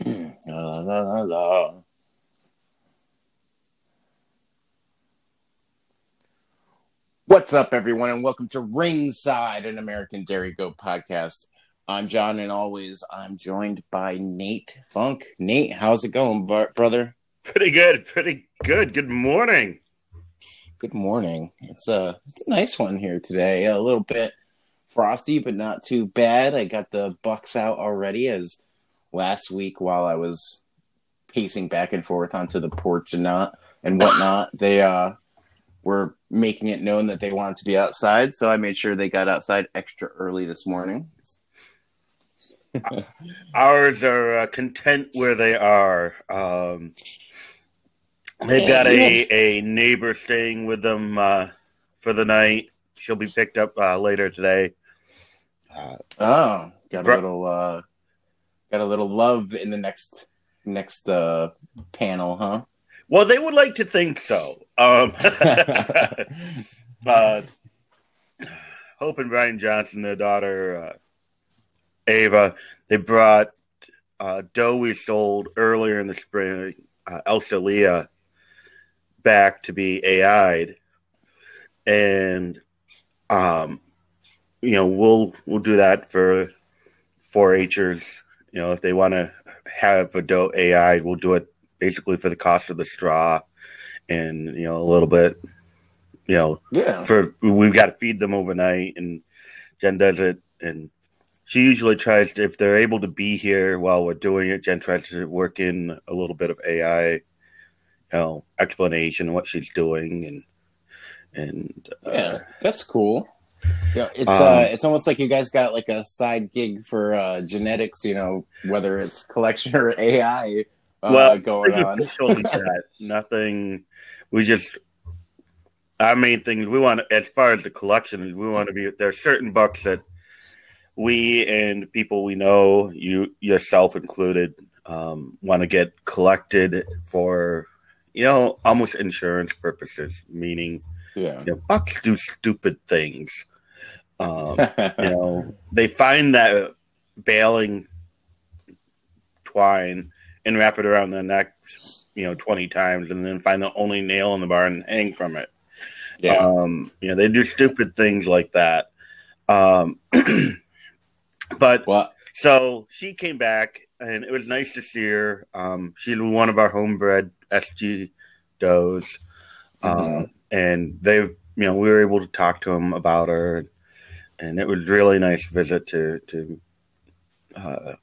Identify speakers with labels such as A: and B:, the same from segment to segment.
A: La, la, la. What's up, everyone, and welcome to Ringside, an American Dairy Goat podcast. I'm John, and always I'm joined by Nate Funk. Nate, how's it going, br- brother?
B: Pretty good, pretty good. Good morning.
A: Good morning. It's a it's a nice one here today. A little bit frosty, but not too bad. I got the Bucks out already, as last week while I was pacing back and forth onto the porch and not and whatnot, they uh were making it known that they wanted to be outside, so I made sure they got outside extra early this morning.
B: Ours are uh, content where they are. Um, they've got a, a neighbor staying with them uh, for the night. She'll be picked up uh, later today. Uh,
A: Oh, got a little uh got a little love in the next next uh panel, huh?
B: well, they would like to think so. Um, uh, Hope and Brian Johnson, their daughter uh, Ava, they brought uh, doe we sold earlier in the spring, uh, Elsa Leah, back to be AI'd, and um, you know we'll we'll do that for 4-Hers. You know if they want to have a doe AI, we'll do it basically for the cost of the straw, and you know a little bit, you know
A: Yeah.
B: for we've got to feed them overnight and jen does it and she usually tries to if they're able to be here while we're doing it jen tries to work in a little bit of ai you know explanation of what she's doing and and uh,
A: Yeah, that's cool. Yeah, it's
B: Um,
A: uh it's almost like you guys got like a side gig for uh genetics, you know, whether it's collection or AI uh,
B: well
A: going on.
B: that. nothing we just our main thing is we want as far as the collection we want to be there are certain books that we and people we know you yourself included um, want to get collected for you know almost insurance purposes meaning
A: Yeah.
B: you know, bucks do stupid things um, you know they find that baling twine and wrap it around their neck you know 20 times and then find the only nail in the barn and hang from it
A: yeah.
B: um, you know, they do stupid things like that. Um, but
A: well,
B: so she came back, and it was nice to see her. Um, she's one of our homebred SG does, um,
A: Mhm.
B: and they've you know, we were able to talk to them about her, and it was really nice visit to to. Uh,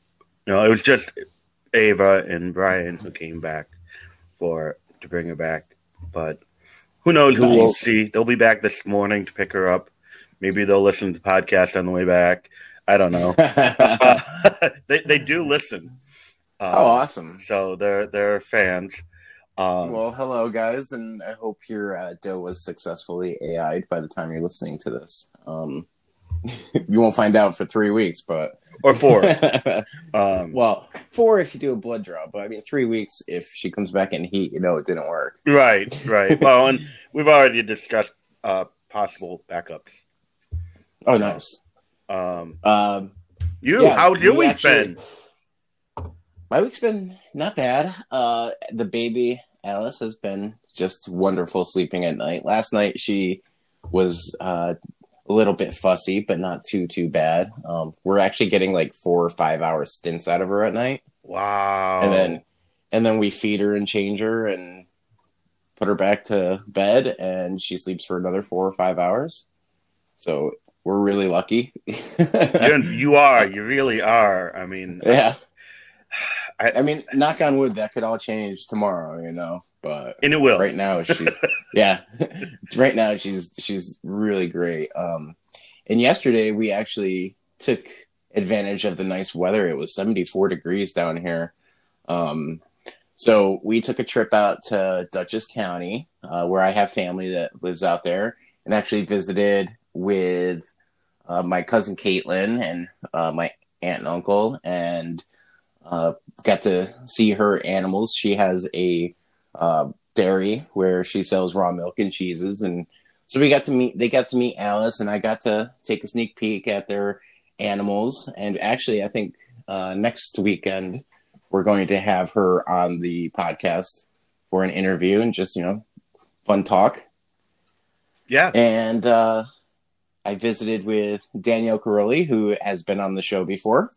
B: you know, it was just Ava and Brian who came back for to bring her back, but who knows who we'll see? They'll be back this morning to pick her up. Maybe they'll listen to the podcast on the way back. I don't know. They they do listen. Um,
A: oh, awesome.
B: So they're they're fans. Um,
A: Well, hello guys, and I hope your uh, doe was successfully AI'd by the time you're listening to this. Um, you won't find out for three weeks, but
B: or four. Um,
A: well, four if you do a blood draw, but I mean three weeks if she comes back in heat. You know it didn't work.
B: right, right. Well, and we've already discussed uh, possible backups.
A: Oh, nice.
B: Um,
A: Um,
B: you,
A: Yeah,
B: how's your
A: we
B: week
A: actually-
B: been?
A: my week's been not bad. Uh, the baby Alice has been just wonderful sleeping at night. Last night she was uh, a little bit fussy, but not too too bad. Um, we're actually getting like four or five hour stints out of her at night,
B: Wow.
A: and then and then we feed her and change her and put her back to bed, and she sleeps for another four or five hours. So we're really lucky.
B: You're, you are. You really are. I mean,
A: yeah.
B: I-
A: I mean, knock on wood, that could all change tomorrow, you know. But
B: and it will.
A: right now, she, yeah, right now she's she's really great. Um, and yesterday we actually took advantage of the nice weather. It was seventy four degrees down here. Um, so we took a trip out to Dutchess County, uh, where I have family that lives out there, and actually visited with uh, my cousin Caitlin and uh, my aunt and uncle, and uh, got to see her animals. She has a uh, dairy where she sells raw milk and cheeses, and so we got to meet. They got to meet Alice, and I got to take a sneak peek at their animals. And actually, I think uh, next weekend we're going to have her on the podcast for an interview and just you know fun talk.
B: Yeah.
A: And uh, I visited with Danielle Caroli, who has been on the show before.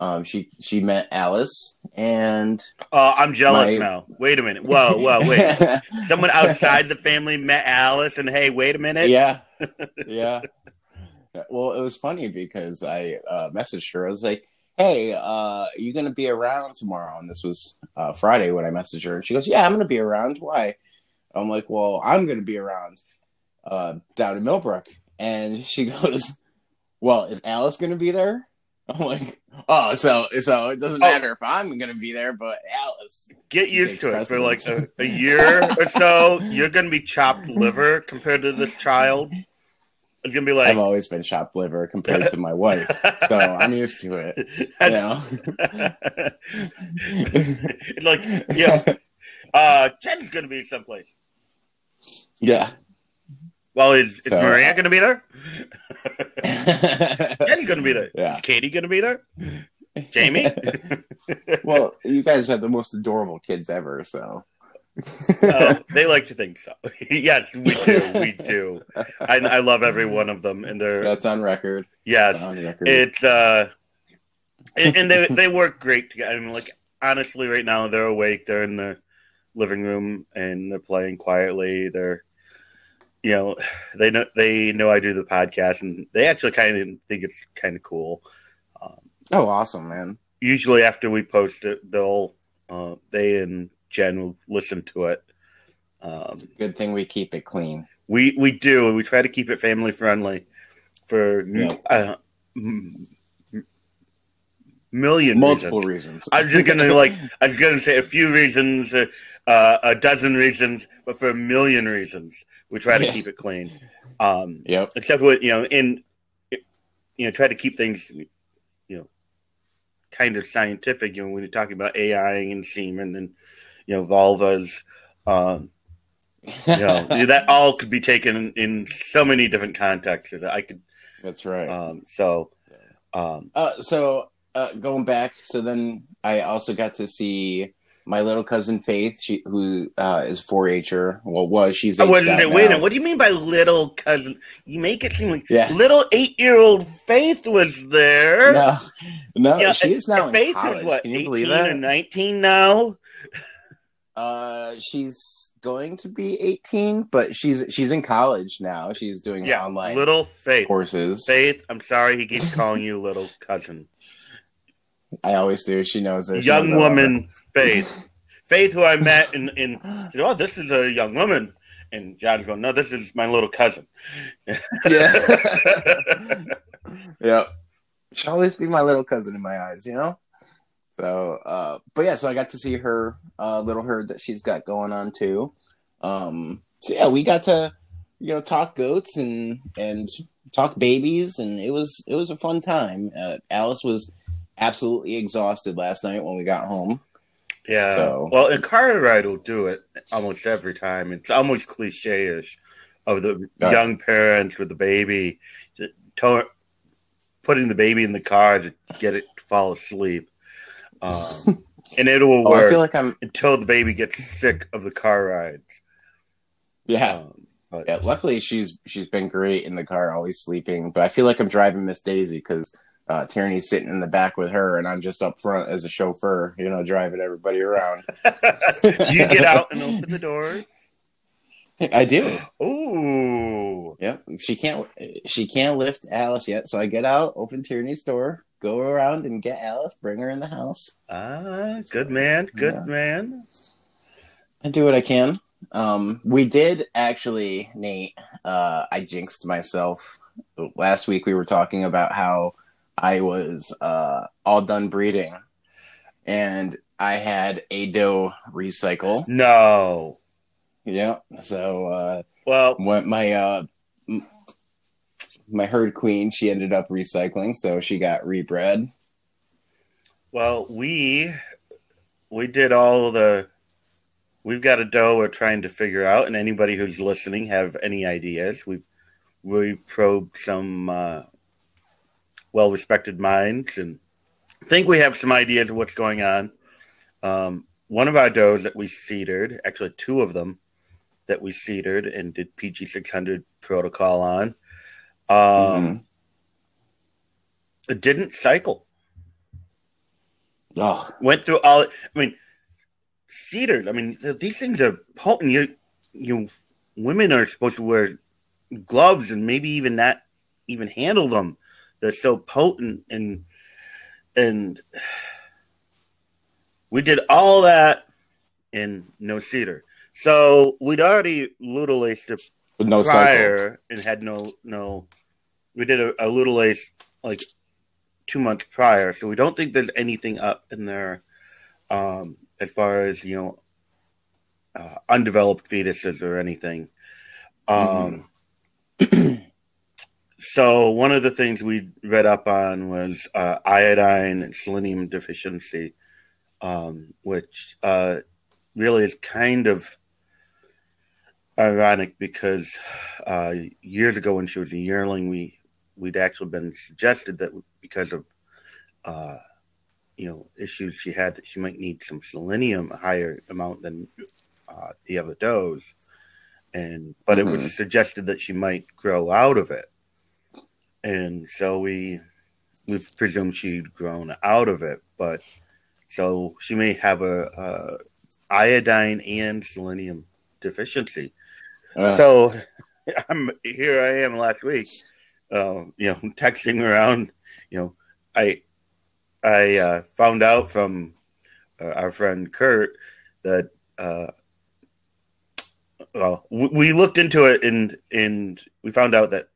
A: Um, she she met Alice, and
B: Oh, I'm jealous
A: My-
B: now. Wait a minute. Whoa, whoa, wait. Someone outside the family met Alice, and hey, wait a minute.
A: yeah, yeah. Well, it was funny because I uh, messaged her. I was like, "Hey, uh, are you going to be around tomorrow?" And this was uh, Friday when I messaged her. And she goes, "Yeah, I'm going to be around. Why?" I'm like, "Well, I'm going to be around uh, down in Millbrook." And she goes, "Well, is Alice going to be there?" I'm like, "Oh, so so it doesn't
B: Oh.
A: matter if I'm going to be there, but Alice."
B: Get used to it. For like a, a year or so, you're going to be chopped liver compared to this child. It's to be like,
A: I've always been chopped liver compared to my wife, so I'm used to it. You know.
B: like, yeah, uh, Jen's going to be someplace.
A: yeah.
B: Well, is, is
A: So,
B: Maria
A: uh,
B: going to be there? Jen's going to be there.
A: Yeah.
B: Is Katie going to be there? Jamie?
A: well, you guys have the most adorable kids ever, so
B: Uh, they like to think so. yes, we do. We do. I, I love every one of them, and they're
A: that's on record.
B: yes,
A: on record.
B: it's uh, and, and they they work great together. I mean, like honestly, right now they're awake. They're in the living room and they're playing quietly. They're you know they know they know I do the podcast, and they actually kind of think it's kind of cool.
A: oh, awesome, man.
B: Usually, after we post it, they'll uh, they and Jen will listen to it. Um,
A: Good thing we keep it clean.
B: We we do, and we try to keep it family friendly for
A: Yeah.
B: uh, m- m- million
A: Multiple
B: reasons.
A: reasons.
B: I'm just gonna like I'm gonna say a few reasons, uh, uh, a dozen reasons, but for a million reasons, we try to
A: Yeah.
B: keep it clean. Um,
A: Yep.
B: except what you know, in you know, try to keep things you know kind of scientific. You know, when you're talking about AI and semen and you know vulvas. Um, you know that all could be taken in, so many different contexts that i could
A: That's right.
B: um so um
A: Uh, so uh, going back, so then I also got to see my little cousin Faith, she, who uh, is 4-Her. Well, was she's
B: I
A: aged
B: wasn't
A: out.
B: Wait a
A: now.
B: minute. What do you mean by little cousin? You make it seem like
A: Yeah.
B: little eight-year-old Faith was there.
A: No, no,
B: Yeah,
A: she is now
B: Faith
A: college.
B: is what
A: Can you
B: eighteen
A: believe that?
B: nineteen now.
A: Uh, she's going to be 18, but she's she's in college now. She's doing
B: Yeah,
A: online
B: little Faith.
A: courses.
B: Faith, I'm sorry he keeps calling you little cousin.
A: I always do. She knows it. Knows
B: young
A: I
B: woman Faith. Faith, who I met in in
A: her.
B: said, oh, this is a young woman. And John's going, no, this is my little cousin.
A: yeah. yeah. She'll always be my little cousin in my eyes, you know? So, uh, but yeah, so I got to see her uh, little herd that she's got going on too. Um, so yeah, we got to, you know, talk goats and, and talk babies and it was, it was a fun time. Uh, Alice was absolutely exhausted last night when we got home.
B: Yeah.
A: So-
B: Well, a car ride will do it almost every time. It's almost cliche-ish of the young parents with the baby, to- putting the baby in the car to get it to fall asleep. Um, and it will
A: Oh, I
B: work
A: feel like I'm,
B: until the baby gets sick of the car rides.
A: yeah.
B: Um, but
A: Yeah, luckily she's she's been great in the car, always sleeping. But I feel like I'm driving Miss Daisy because uh, Tierney's sitting in the back with her, and I'm just up front as a chauffeur, you know, driving everybody around.
B: you get out and open the doors?
A: I do.
B: Ooh.
A: Yep. She can't she can't lift Alice yet, so I get out, open Tierney's door, go around and get Alice, bring her in the house.
B: Ah, good man. Good
A: Yeah.
B: man.
A: I do what I can. Um, we did actually, Nate. Uh, I jinxed myself. Last week we were talking about how I was uh, all done breeding, and I had a doe recycle.
B: No.
A: Yeah. So uh,
B: Well,
A: what my uh, my herd queen, she ended up recycling, so she got rebred.
B: Well, we we did all the we've got a doe we're trying to figure out, and anybody who's listening have any ideas? We've we've probed some uh, well respected minds and think we have some ideas of what's going on. Um, one of our does that we seedered, actually two of them that we seedered and did PG six hundred protocol on. Um, mm-hmm. It didn't cycle.
A: Oh.
B: Went through all. I mean, seedered. I mean, these things are potent. You, you, women are supposed to wear gloves and maybe even not even handle them. They're so potent and and we did all that in no seeder. So we'd already laced it
A: With no
B: prior
A: cycle.
B: and had no no. We did a, a lace like two months prior, so we don't think there's anything up in there um, as far as you know uh, undeveloped fetuses or anything. Um, mm-hmm. so one of the things we read up on was uh, iodine and selenium deficiency, um, which uh, really is kind of ironic because uh, years ago when she was a yearling, we we'd actually been suggested that because of uh, you know issues she had that she might need some selenium a higher amount than uh, the other does, and but mm-hmm. it was mm-hmm. suggested that she might grow out of it, and so we we presumed she'd grown out of it, but so she may have a, a iodine and selenium deficiency uh, so I'm here. I am last week, uh, you know, texting around. You know, I I uh, found out from uh, our friend Kurt that uh, well, we, we, looked into it and and we found out that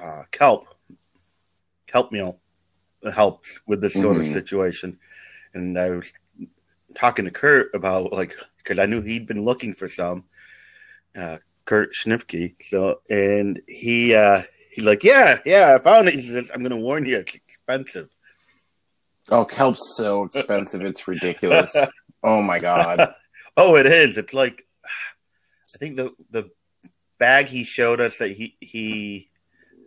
B: uh, kelp kelp meal helps with this sort mm-hmm. of situation. And I was talking to Kurt about like because I knew he'd been looking for some uh, Kurt Schnipke. So, and he uh, he's like, yeah, yeah, I found it. He says, I'm going to warn you, it's expensive.
A: Oh, kelp's so expensive, it's ridiculous. Oh my god.
B: oh, it is. It's like I think the the bag he showed us that he he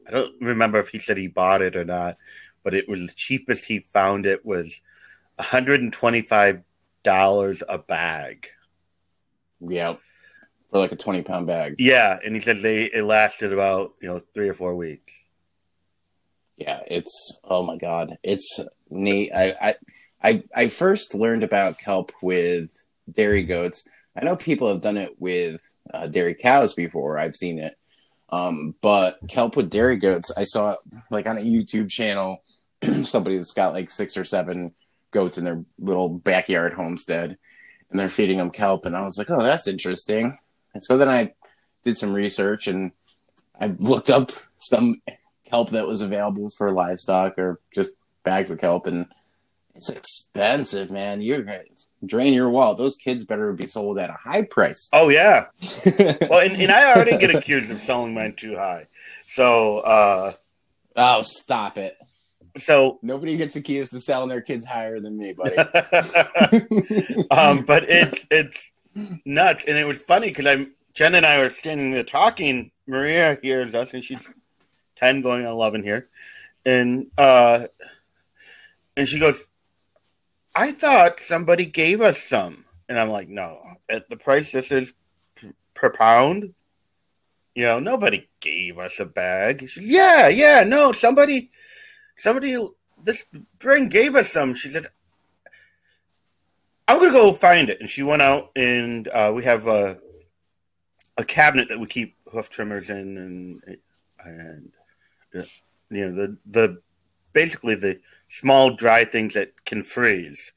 B: I don't remember if he said he bought it or not, but it was the cheapest he found it was $125 a bag.
A: Yeah. for like a 20 pound bag.
B: Yeah. And he said they, it lasted about, you know, three or four weeks.
A: Yeah. It's, oh my God. It's neat. I, I, I, I first learned about kelp with dairy goats. I know people have done it with uh, dairy cows before. I've seen it. Um, but kelp with dairy goats, I saw like on a YouTube channel, somebody that's got like six or seven goats in their little backyard homestead and they're feeding them kelp. And I was like, oh, that's interesting. And so then I did some research and I looked up some kelp that was available for livestock or just bags of kelp and it's expensive, man. You're drain your wallet. Those kids better be sold at a high price.
B: Oh yeah. well, and, and, I already get accused of selling mine too high. So uh
A: Oh, stop it.
B: So
A: nobody gets accused of selling their kids higher than me, buddy.
B: um, but it's it's nuts. And it was funny because I'm Jen and I were standing there talking. Maria hears us, and she's ten, going on eleven here, and uh, and she goes, "I thought somebody gave us some," and I'm like, "No, at the price this is per pound." You know, nobody gave us a bag. Said, yeah, yeah, no, somebody, somebody, this spring gave us some. She said, I'm gonna go find it. And she went out, and uh, we have a a cabinet that we keep hoof trimmers in, and and uh, you know the the basically the small dry things that can freeze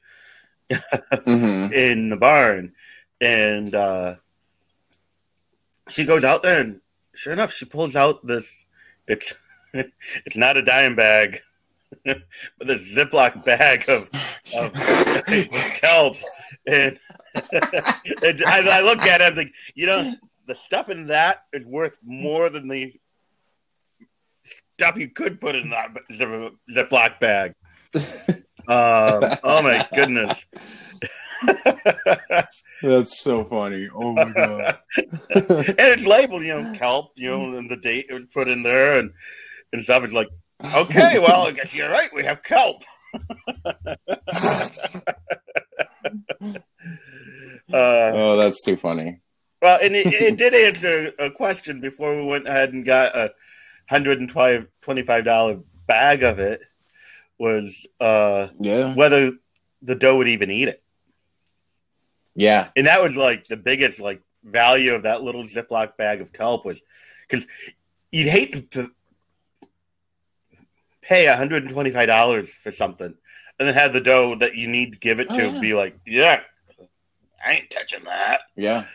B: mm-hmm. in the barn. And uh, she goes out there, and sure enough, she pulls out this. It's it's not a dime bag. but a Ziploc bag of, of kelp. And, and I, I, look at it, I'm like, you know, the stuff in that is worth more than the stuff you could put in that Ziploc bag. Um, oh my goodness.
A: That's so funny. Oh my god!
B: and it's labeled, you know, kelp, you know, and the date it was put in there, and and stuff. It's like, Okay, well, I guess you're right. We have kelp. Uh,
A: oh, that's too funny.
B: well, and it, it did answer a question before we went ahead and got a hundred and twenty-five dollar bag of it. Was uh,
A: Yeah.
B: whether the doe would even eat it,
A: Yeah.
B: and that was like the biggest like value of that little Ziploc bag of kelp was because you'd hate to pay hundred and twenty-five dollars for something and then have the doe that you need to give it to
A: Oh, yeah.
B: be like, yeah, I ain't touching that.
A: Yeah.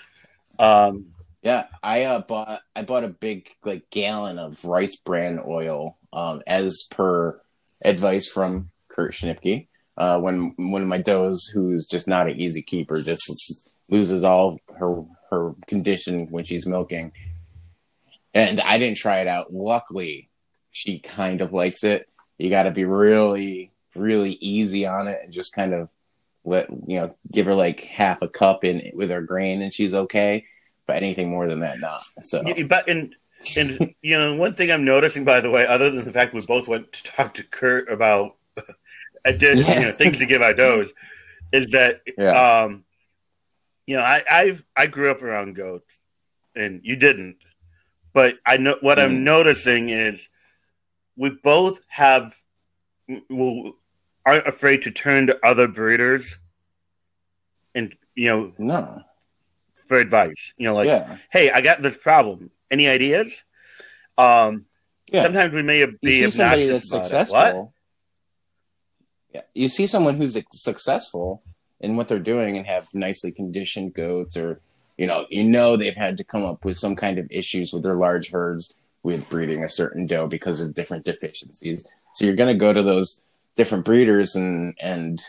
B: Um,
A: Yeah, I uh, bought I bought a big like gallon of rice bran oil, um, as per advice from Kurt Schnipke. Uh, when one of my does, who's just not an easy keeper, just loses all her her condition when she's milking, and I didn't try it out. Luckily, she kind of likes it. You got to be really really easy on it and just kind of let you know give her like half a cup in with her grain, and she's okay but anything more than that, not. So
B: but and and you know one thing I'm noticing, by the way, other than the fact we both went to talk to Kurt about addition, you know, things to give our does, is that
A: Yeah.
B: um, you know, I I've I grew up around goats, and you didn't, but I know what
A: Mm.
B: I'm noticing is we both have will aren't afraid to turn to other breeders, and you know
A: no,
B: for advice. You know, like
A: yeah,
B: hey, I got this problem. Any ideas? Um,
A: Yeah.
B: Sometimes we may
A: you
B: be
A: see somebody that's successful. Yeah, you see someone who's successful in what they're doing and have nicely conditioned goats, or you know, you know they've had to come up with some kind of issues with their large herds with breeding a certain doe because of different deficiencies. So you're going to go to those different breeders and and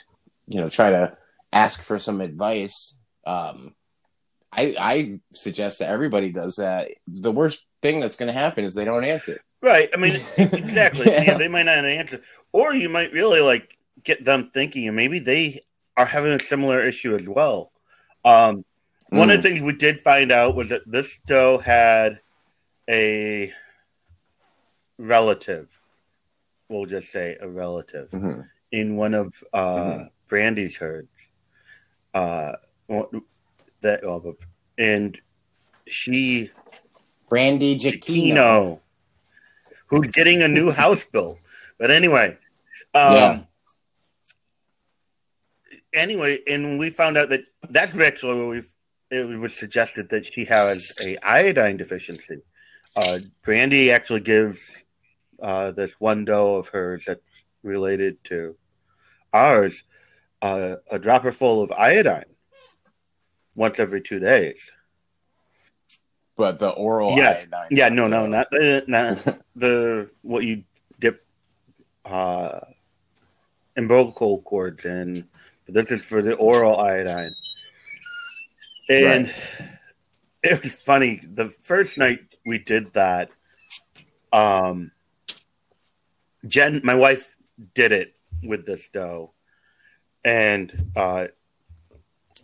A: you know try to ask for some advice. Um, I I suggest that everybody does that. The worst thing that's going to happen is they don't answer.
B: Right. I mean, exactly. yeah, they might not answer, or you might really like get them thinking, and maybe they are having a similar issue as well. Um, One of the things we did find out was that this doe had a relative. We'll just say a relative
A: Mhm.
B: in one of uh,
A: Mhm.
B: Brandy's herds. Uh, that oh, and she
A: Brandy Giacchino.
B: Who's getting a new house built. But anyway, um,
A: Yeah.
B: Anyway, and we found out that that's actually where we've it was suggested that she has a iodine deficiency. Uh, Brandy actually gives uh, this one doe of hers that's related to ours uh, a dropper full of iodine once every two days.
A: But the oral
B: Yes.
A: iodine.
B: Yeah, no, no, not the not the what you dip uh umbilical cords in. But this is for the oral iodine. And it was funny. The first night we did that, um Jen, my wife, did it with this doe, and uh,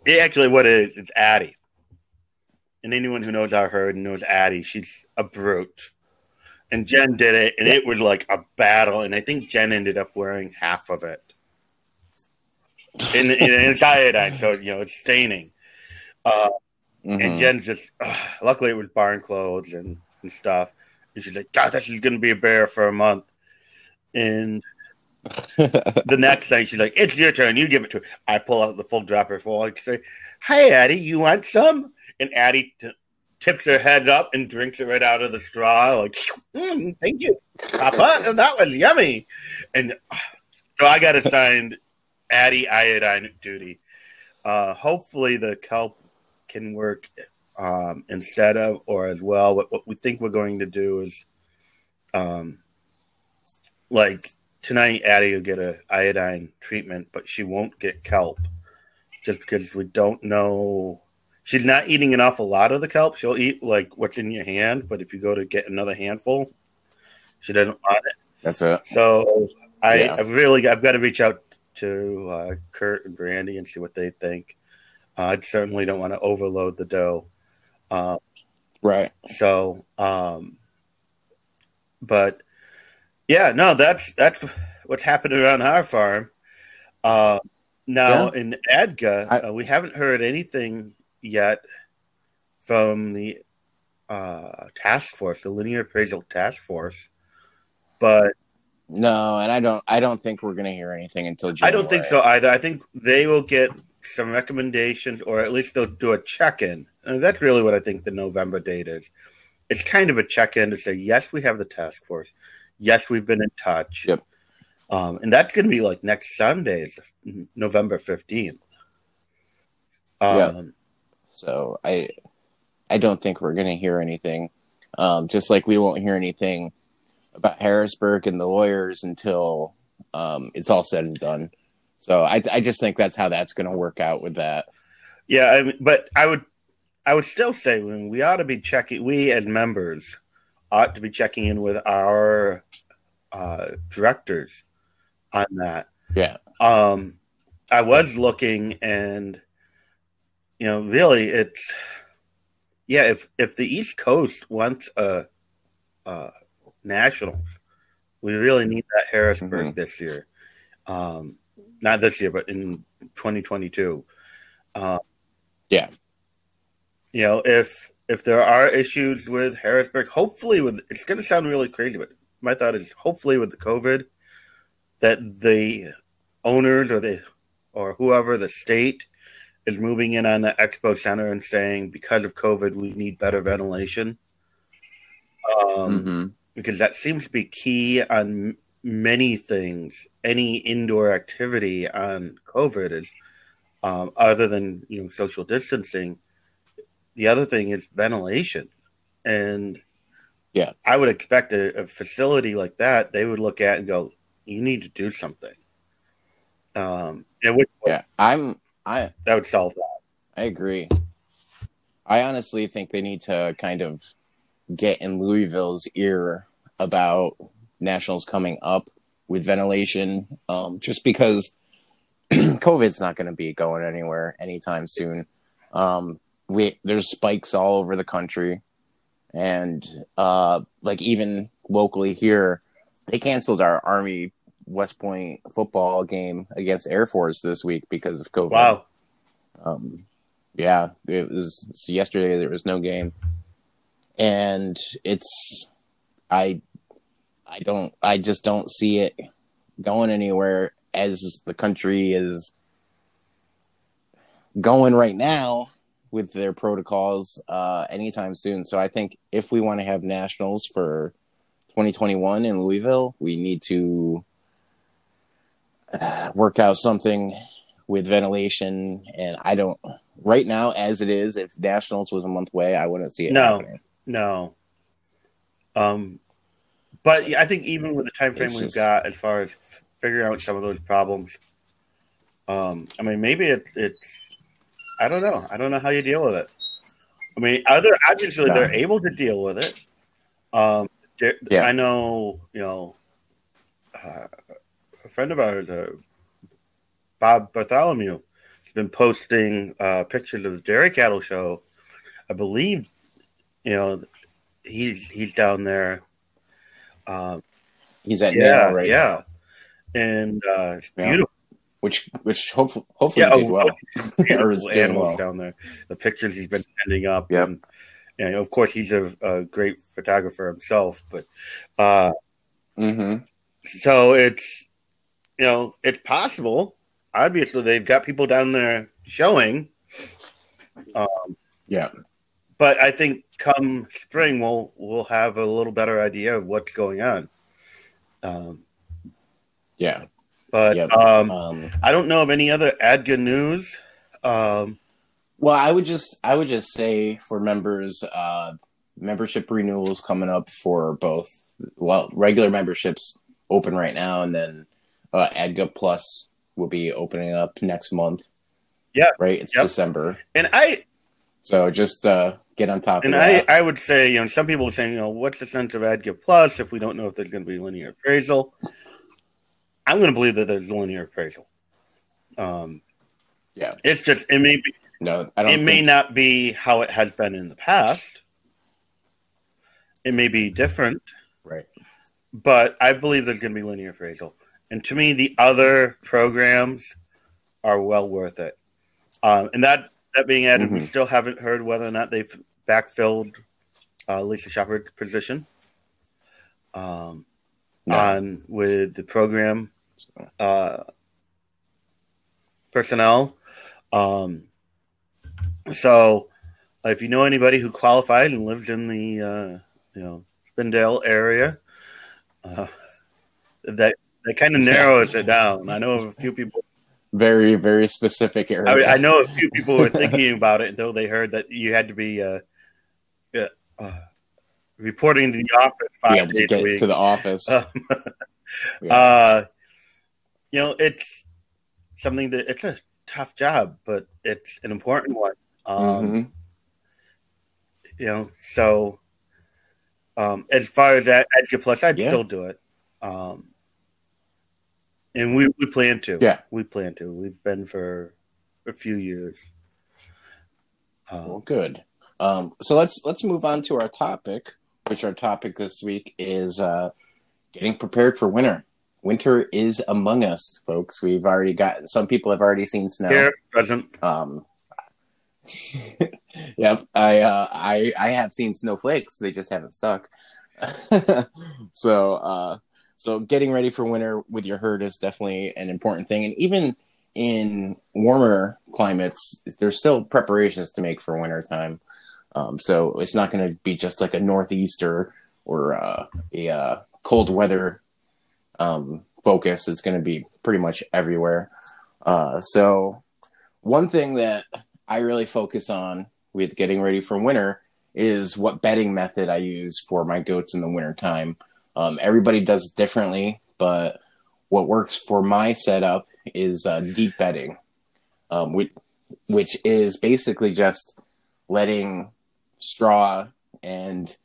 B: it actually what it is, it's Addie. And anyone who knows our herd knows Addie, she's a brute. And Jen did it, and it was like a battle. And I think Jen ended up wearing half of it. And, and it's iodine, so you know it's staining. Uh,
A: mhm.
B: and Jen's just, ugh, luckily it was barn clothes and, and stuff. And she's like, God, this is going to be a bear for a month. And the next thing, she's like, It's your turn. You give it to her. I pull out the full dropper full. I say, Hey, Addie, you want some? And Addie t- tips her head up and drinks it right out of the straw. Like, "Mm, thank you, Papa. That was yummy. And so I got assigned Addie iodine duty. Uh, hopefully, the kelp can work um, instead of or as well. What, what we think we're going to do is, um, like tonight, Addie will get a iodine treatment, but she won't get kelp just because we don't know. She's not eating an awful lot of the kelp. She'll eat like what's in your hand, but if you go to get another handful, she doesn't want it.
A: That's it.
B: So I,
A: Yeah.
B: I've really I've got to reach out to uh, Kurt and Brandy and see what they think. Uh, I certainly don't want to overload the doe. Uh,
A: Right.
B: so, um, but yeah, no, that's that's what's happened around our farm. Uh, Now in ADGA,
A: I-
B: uh, we haven't heard anything yet from the uh, task force, the linear appraisal task force. But
A: No, and I don't. I don't think we're gonna hear anything until January.
B: I don't think so either. I think they will get some recommendations, or at least they'll do a check-in. And that's really what I think the November date is. It's kind of a check-in to say, yes, we have the task force. Yes, we've been in touch.
A: Yep.
B: Um, and that's going to be like next Sunday, is November fifteenth. Um,
A: Yeah. So I, I don't think we're gonna hear anything. Um, just like we won't hear anything about Harrisburg and the lawyers until um, it's all said and done. So I, I just think that's how that's gonna work out with that.
B: Yeah, I mean, but I would, I would still say when we ought to be checking. We as members ought to be checking in with our uh, directors on that.
A: Yeah.
B: Um, I was looking, and you know, really, it's yeah. If if the East Coast wants a, uh nationals, we really need that Harrisburg
A: Mhm.
B: this year. Um, not this year, but in 2022. Uh,
A: Yeah.
B: You know, if if there are issues with Harrisburg, hopefully with it's going to sound really crazy, but my thought is hopefully with the COVID that the owners or the or whoever the state is moving in on the expo center and saying because of COVID we need better ventilation. Um,
A: hmm
B: because that seems to be key on many things. Any indoor activity on COVID is, um, other than you know social distancing. The other thing is ventilation, and
A: Yeah.
B: I would expect a, a facility like that they would look at and go, "You need to do something." Um, and which
A: Yeah. I'm. I.
B: that would solve that.
A: I agree. I honestly think they need to kind of get in Louisville's ear about nationals coming up with ventilation, um, just because COVID's not going to be going anywhere anytime soon. Um, we there's spikes all over the country, and uh, like even locally here, they canceled our Army West Point football game against Air Force this week because of COVID.
B: Wow.
A: Um, yeah, it was so yesterday. There was no game, and it's I I don't I just don't see it going anywhere as the country is going right now with their protocols uh, anytime soon. So I think if we want to have nationals for 2021 in Louisville, we need to uh, work out something with ventilation. And I don't right now, as it is, if nationals was a month away, I wouldn't see it.
B: No.
A: happening.
B: No. Um, but I think even with the time frame
A: It's
B: we've
A: just-
B: got as far as figuring out some of those problems, um, I mean, maybe it, it's, I don't know. I don't know how you deal with it. I mean, other obviously
A: Yeah.
B: they're able to deal with it. Um,
A: Yeah.
B: I know, you know, uh, a friend of ours, uh, Bob Bartholomew, has been posting uh, pictures of the dairy cattle show. I believe, you know, he's he's down there. Um,
A: He's at
B: yeah,
A: right
B: yeah,
A: now,
B: and uh, it's
A: Yeah.
B: beautiful.
A: Which which hopefully hopefully
B: Yeah,
A: did
B: oh,
A: well.
B: beautiful
A: Or is doing
B: animals
A: well.
B: down there. The pictures he's been sending up.
A: Yeah.
B: And, and of course, he's a, a great photographer himself. But uh,
A: Mm-hmm.
B: so it's you know it's possible. Obviously, they've got people down there showing. Um,
A: Yeah,
B: but I think come spring we'll we'll have a little better idea of what's going on. Um,
A: yeah.
B: But
A: Yep.
B: um,
A: Um,
B: I don't know of any other ADGA news. Um,
A: Well, I would just I would just say for members, uh, membership renewals coming up for both. Well, regular memberships open right now, and then uh, ADGA Plus will be opening up next month.
B: Yeah.
A: right. It's
B: Yep.
A: December,
B: and I
A: so just uh, get on top
B: and
A: of
B: I,
A: that.
B: I would say you know some people are saying you know what's the sense of ADGA Plus if we don't know if there's going to be linear appraisal. I'm going to believe that there's linear appraisal. Um,
A: Yeah.
B: it's just it may be,
A: no, I don't.
B: it may not be how it has been in the past. It may be different.
A: Right.
B: but I believe there's going to be linear appraisal. And to me, the other programs are well worth it. Um, and that that being added, mm-hmm. we still haven't heard whether or not they've backfilled uh, Lisa Shepard's position um, no. on with the program uh, personnel. Um, so, if you know anybody who qualified and lived in the uh, you know Spindale area, uh, that that kind of narrows it down. I know of a few people.
A: Very, very specific area.
B: I, mean, I know a few people were thinking about it until they heard that you had to be uh, uh, reporting to the office five yeah, days
A: to
B: a week.
A: To the office.
B: Um, yeah. You know, it's something that it's a tough job, but it's an important one. Um, mm-hmm. You know, so um, as far as that ADGA Plus, I'd yeah. still do it. Um, and we, we plan to.
A: Yeah,
B: we plan to. We've been for a few years.
A: Um, well, good. Um, so let's let's move on to our topic, which our topic this week is uh, getting prepared for winter. Winter is among us, folks. We've already got some people have already seen snow.
B: Here, present.
A: Um, yep, I uh, I I have seen snowflakes. They just haven't stuck. so uh, so getting ready for winter with your herd is definitely an important thing, and even in warmer climates, there's still preparations to make for winter time. Um, so it's not going to be just like a northeaster or uh, a uh, cold weather um, focus. It's going to be pretty much everywhere. Uh, so one thing that I really focus on with getting ready for winter is what bedding method I use for my goats in the winter time. Um, everybody does differently, but what works for my setup is uh, deep bedding, um, which, which is basically just letting straw and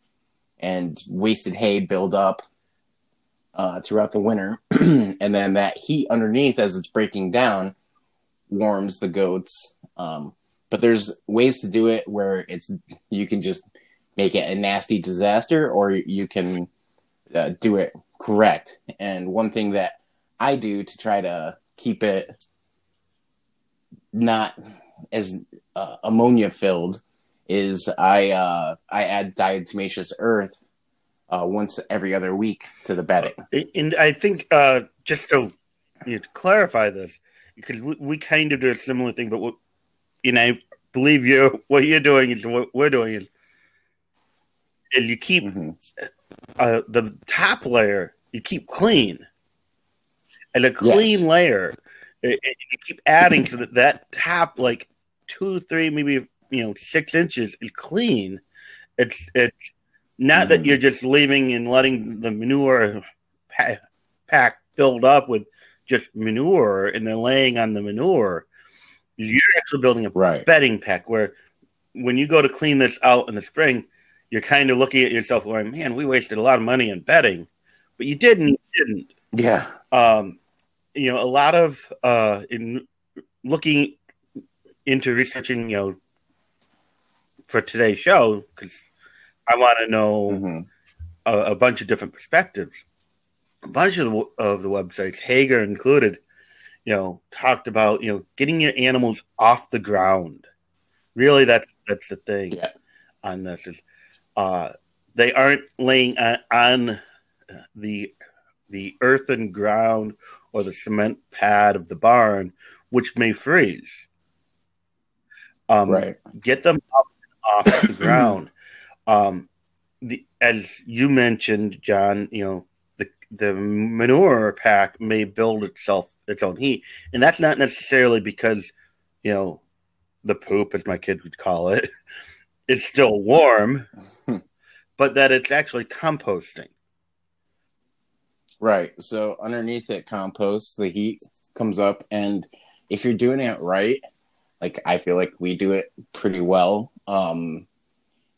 A: and wasted hay build up uh, throughout the winter, and then that heat underneath as it's breaking down warms the goats. Um, but there's ways to do it where it's you can just make it a nasty disaster, or you can uh, do it correct. And one thing that I do to try to keep it not as uh, ammonia filled is I uh, I add diatomaceous earth uh, once every other week to the bedding.
B: And I think uh, just to, you know, to clarify this, because we, we, kind of do a similar thing, but what, you know, I believe you what you're doing is what we're doing is, is you keep mm-hmm. uh, the top layer you keep clean, and a clean yes. layer, you keep adding to the, that top like two, three, maybe you know six inches is clean. It's it's not mm-hmm. that you're just leaving and letting the manure pack, pack filled up with just manure and then laying on the manure. You're actually building a right. bedding pack where when you go to clean this out in the spring, you're kind of looking at yourself going, "Man, we wasted a lot of money on bedding," but you didn't. didn't.
A: Yeah.
B: Um, you know, a lot of uh, in looking into researching, you know, for today's show because I want to know mm-hmm. a, a, bunch of different perspectives. A bunch of the, of the websites, Hoegger included, you know, talked about you know getting your animals off the ground. Really, that's that's the thing
A: yeah.
B: on this is uh, they aren't laying on, on the the earthen ground or the cement pad of the barn, which may freeze.
A: Um, right.
B: Get them up off the ground. Um, the, as you mentioned, John, you know, the the manure pack may build itself its own heat, and that's not necessarily because you know the poop, as my kids would call it, is still warm, but that it's actually composting.
A: Right. So underneath it composts, the heat comes up, and if you're doing it right, like I feel like we do it pretty well. Um,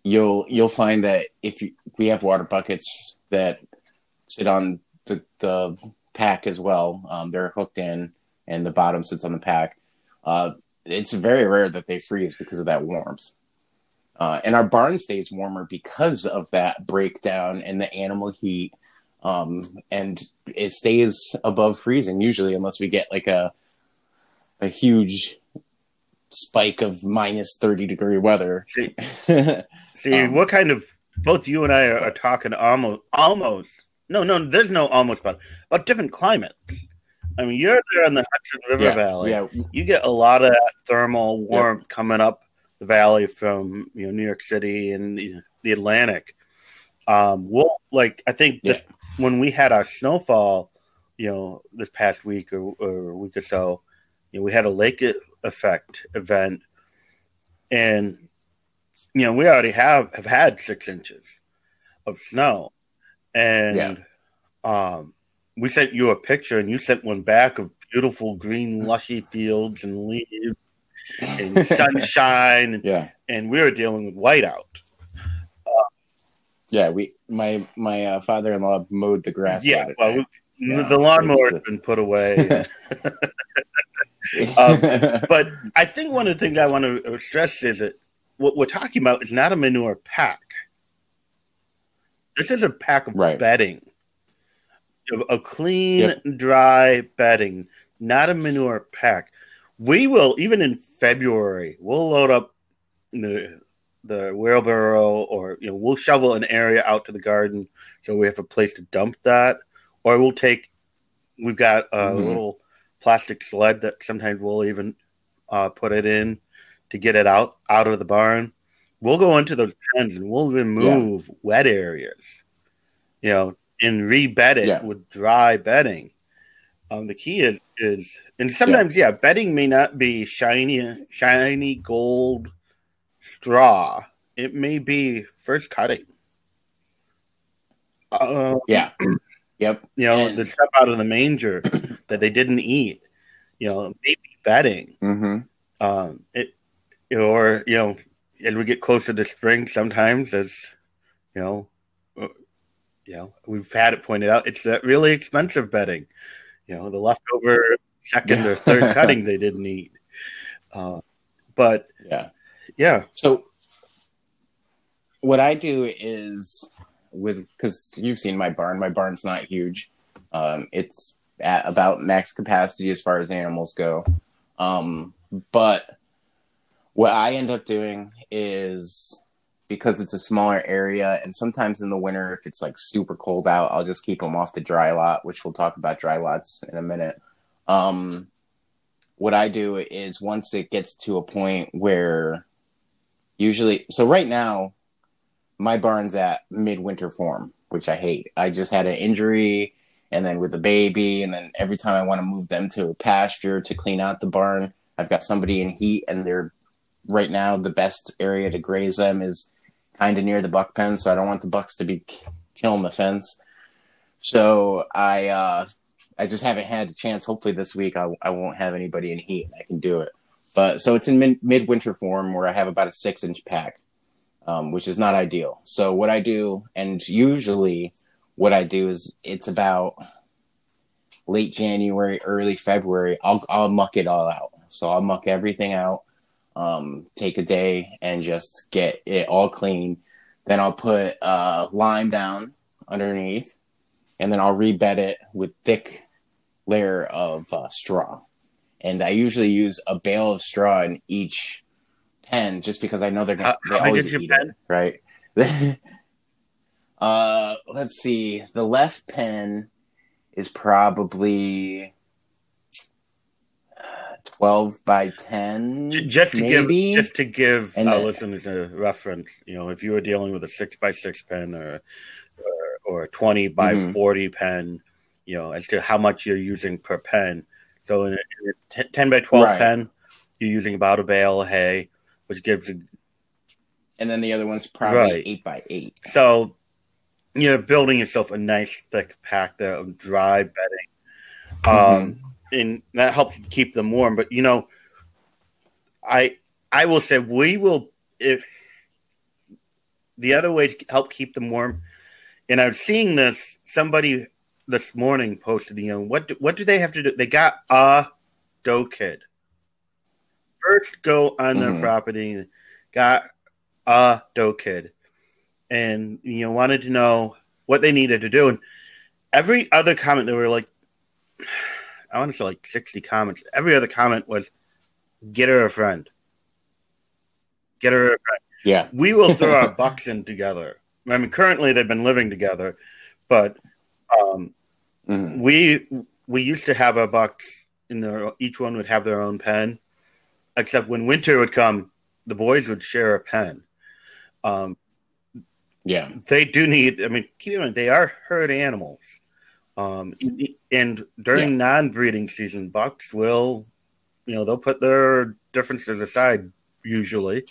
A: you'll you'll find that if you, we have water buckets that sit on the the pack as well, um, they're hooked in, and the bottom sits on the pack. Uh, it's very rare that they freeze because of that warmth. Uh, and our barn stays warmer because of that breakdown and the animal heat. Um, and it stays above freezing usually, unless we get like a a huge spike of minus 30 degree weather.
B: See,
A: Um,
B: what kind of both you and I are, are talking almost almost no no there's no almost about about different climates. I mean you're there in the Hudson River
A: yeah,
B: Valley.
A: yeah,
B: You get a lot of thermal warmth coming up the valley from you know New York City and the, the Atlantic. Um, we'll like I think this when we had our snowfall, you know, this past week or, or a week or so, you know, we had a lake effect event, and you know, we already have have had six inches of snow, and um, we sent you a picture, and you sent one back of beautiful green, lushy fields and leaves and sunshine, and,
A: yeah,
B: and we were dealing with whiteout.
A: yeah. We my my uh, father in law mowed the grass.
B: Yeah, well, we,
A: Yeah,
B: the lawnmower
A: has
B: been put away. Um, but I think one of the things I want to stress is that what we're talking about is not a manure pack. This is a pack of
A: Right.
B: bedding, of a clean,
A: Yep.
B: dry bedding, not a manure pack. We will even in February, we'll load up the the wheelbarrow, or you know, we'll shovel an area out to the garden so we have a place to dump that, or we'll take. We've got a
A: Mhm.
B: little plastic sled that sometimes we'll even uh, put it in to get it out out of the barn. We'll go into those pens and we'll remove wet areas, you know, and rebed it
A: Yeah.
B: with dry bedding. Um, the key is is and sometimes yeah. bedding may not be shiny shiny gold straw. It may be first cutting. Uh,
A: yeah, yep.
B: you know, the stuff out of the manger that they didn't eat. You know, maybe bedding.
A: hmm
B: Um, it or you know, as we get closer to spring, sometimes as you know, uh, you know, we've had it pointed out, it's that really expensive bedding. You know, the leftover second or third cutting they didn't eat. Uh, but
A: Yeah.
B: yeah,
A: So what I do is with because you've seen my barn. My barn's not huge. Um, it's at about max capacity as far as animals go. Um, but what I end up doing is because it's a smaller area, and sometimes in the winter, if it's like super cold out, I'll just keep them off the dry lot, which we'll talk about dry lots in a minute. Um, what I do is once it gets to a point where usually so right now my barn's at midwinter form which i hate i just had an injury and then with the baby and then every time i want to move them to a pasture to clean out the barn i've got somebody in heat and they're right now the best area to graze them is kind of near the buck pen so i don't want the bucks to be killing the fence so i uh i just haven't had a chance hopefully this week i, I won't have anybody in heat i can do it but so it's in mid- midwinter form where I have about a six inch pack, um, which is not ideal. So what I do, and usually what I do is it's about late January, early February. I'll I'll muck it all out. So I'll muck everything out, um, take a day and just get it all clean. Then I'll put uh, lime down underneath, and then I'll rebed it with thick layer of uh, straw and I usually use a bale of straw in each pen just because I know they're gonna
B: How-
A: they
B: how
A: always eat
B: pen?
A: it, right? uh, let's see. The left pen is probably uh, twelve by ten,
B: just to
A: maybe.
B: give just to give
A: And
B: our
A: the-
B: listeners a reference, you know, if you were dealing with a six by six pen or or, or a twenty by
A: Mhm.
B: forty pen, you know, as to how much you're using per pen. So in a, in a t- ten by twelve
A: Right.
B: pen, you're using about a bale of hay, which gives a,
A: and then the other one's probably
B: Right.
A: eight by eight.
B: so you're building yourself a nice thick pack there of dry bedding. Um, and that helps keep them warm. But you know, I I will say we will if the other way to help keep them warm. And I was seeing this somebody this morning posted. You know what? Do, what do they have to do? They got a doe kid. First, go on their
A: Mhm.
B: property. Got a doe kid, and you know wanted to know what they needed to do. And every other comment they were like, I want to say like 60 comments. Every other comment was, "Get her a friend. Get her a friend."
A: Yeah,
B: we will throw our bucks in together. I mean, currently they've been living together, but um, mm-hmm. we we used to have our bucks in their each one would have their own pen, except when winter would come, the boys would share a pen. Um,
A: yeah,
B: they do need. I mean, keep in mind they are herd animals, um, and during yeah. non-breeding season, bucks will, you know, they'll put their differences aside usually,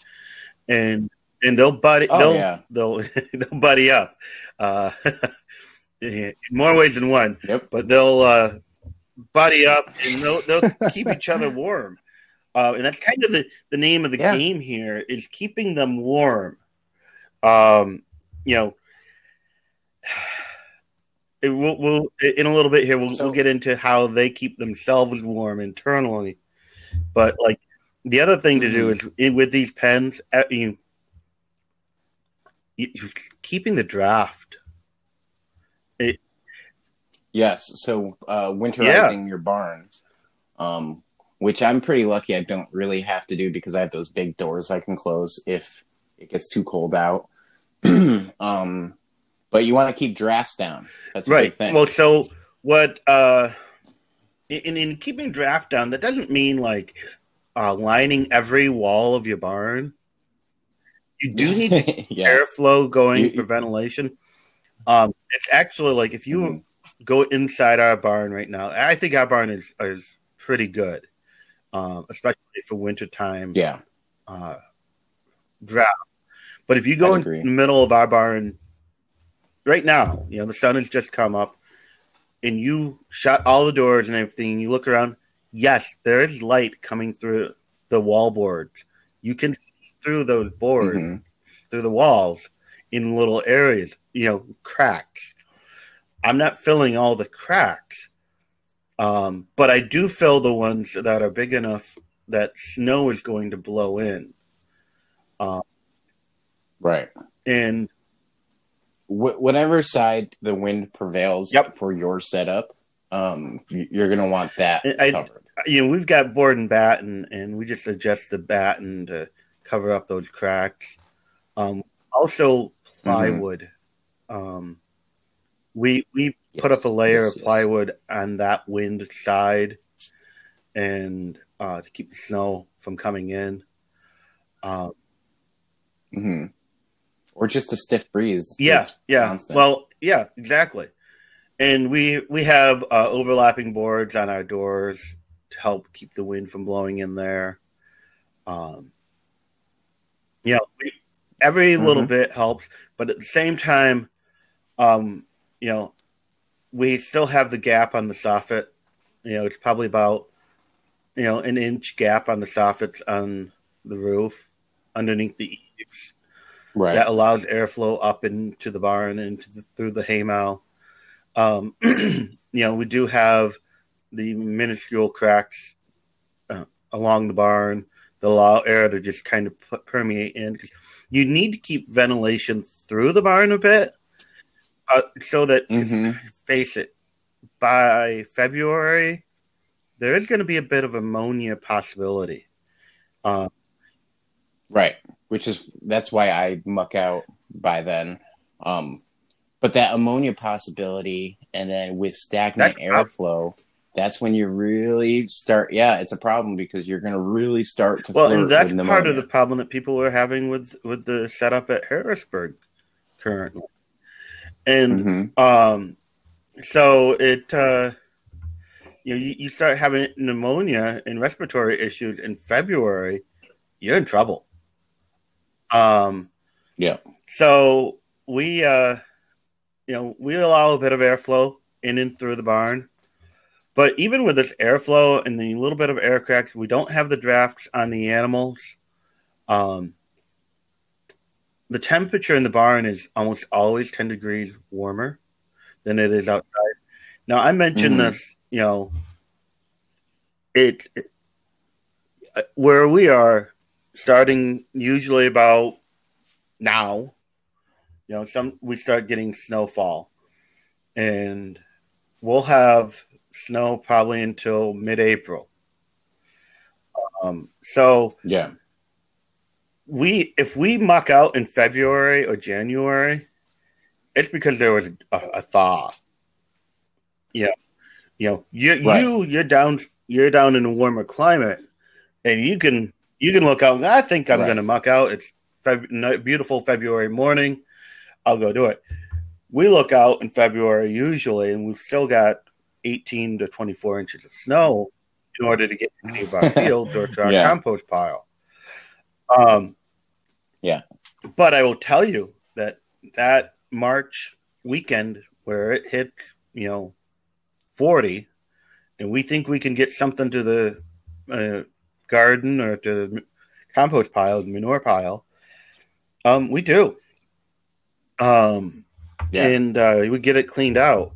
B: and and they'll buddy. Oh, they'll, yeah. they'll they'll buddy up. Uh, in more ways than one.
A: Yep.
B: But they'll uh, buddy up and they'll, they'll keep each other warm. Uh, and that's kind of the, the name of the yeah. game here is keeping them warm. Um, you know, it will, we'll in a little bit here we'll, so, we'll get into how they keep themselves warm internally. But like the other thing to do is with these pens, uh, you, you, keeping the draft
A: it, yes. So uh, winterizing yeah. your barn, um, which I'm pretty lucky I don't really have to do because I have those big doors I can close if it gets too cold out. um, but you want to keep drafts down. That's right.
B: Well, so what? Uh, in, in keeping draft down, that doesn't mean like uh, lining every wall of your barn. You do need yeah. airflow going you, for ventilation. Um, it's actually like if you mm-hmm. go inside our barn right now, I think our barn is is pretty good, um, especially for winter time.
A: Yeah,
B: uh, drought. But if you go in the middle of our barn right now, you know the sun has just come up, and you shut all the doors and everything, and you look around. Yes, there is light coming through the wall boards. You can see through those boards, mm-hmm. through the walls in little areas you know, cracks. I'm not filling all the cracks, um, but I do fill the ones that are big enough that snow is going to blow in.
A: Um, right.
B: And
A: Wh- whatever side the wind prevails
B: yep.
A: for your setup, um, you're going to want that
B: I, covered. You know, we've got board and batten, and we just adjust the batten to cover up those cracks. Um, also, mm-hmm. plywood. Mm-hmm. Um, we we yes, put up a layer yes, of plywood yes. on that wind side, and uh, to keep the snow from coming in.
A: Uh, mm-hmm. Or just a stiff breeze.
B: Yeah, yeah. Constant. Well, yeah, exactly. And we we have uh, overlapping boards on our doors to help keep the wind from blowing in there. Um, you know, we, every mm-hmm. little bit helps, but at the same time, um, you know, we still have the gap on the soffit. You know, it's probably about you know an inch gap on the soffits on the roof underneath the eaves.
A: Right.
B: That allows airflow up into the barn and the, through the haymow. Um, you know, we do have the minuscule cracks uh, along the barn that allow air to just kind of permeate in. Because you need to keep ventilation through the barn a bit uh, so that mm-hmm. face it by February, there is going to be a bit of ammonia possibility. Uh,
A: right, which is that's why I muck out by then. Um, but that ammonia possibility, and then with stagnant airflow, that's when you really start. Yeah, it's a problem because you're going to really start to.
B: Well, and that's part of the problem that people are having with with the setup at Harrisburg currently and mm-hmm. um, so it uh, you know you, you, start having pneumonia and respiratory issues in February, you're in trouble. Um,
A: yeah.
B: So we uh, you know we allow a bit of airflow in and through the barn. But even with this airflow and the little bit of air cracks, we don't have the drafts on the animals. Um, the temperature in the barn is almost always 10 degrees warmer than it is outside. Now, I mentioned mm-hmm. this, you know, it, it, uh, where we are starting usually about now, you know, some we start getting snowfall and we'll have snow probably until mid-April. Um, so
A: Yeah.
B: we if we muck out in February or January, it's because there was a, a thaw. Yeah, you know, you
A: Right.
B: you you're down you're down in a warmer climate, and you can you can look out. I think I'm
A: Right.
B: going to muck out. It's Feb- beautiful February morning. I'll go do it. We look out in February usually, and we've still got 18 to 24 inches of snow in order to get to any of our fields or to our
A: Yeah.
B: compost pile. Um,
A: Yeah.
B: But I will tell you that that March weekend where it hits, you know, 40, and we think we can get something to the uh, garden or to the compost pile, the manure pile, um, we do. Um,
A: Yeah.
B: and uh, we get it cleaned out.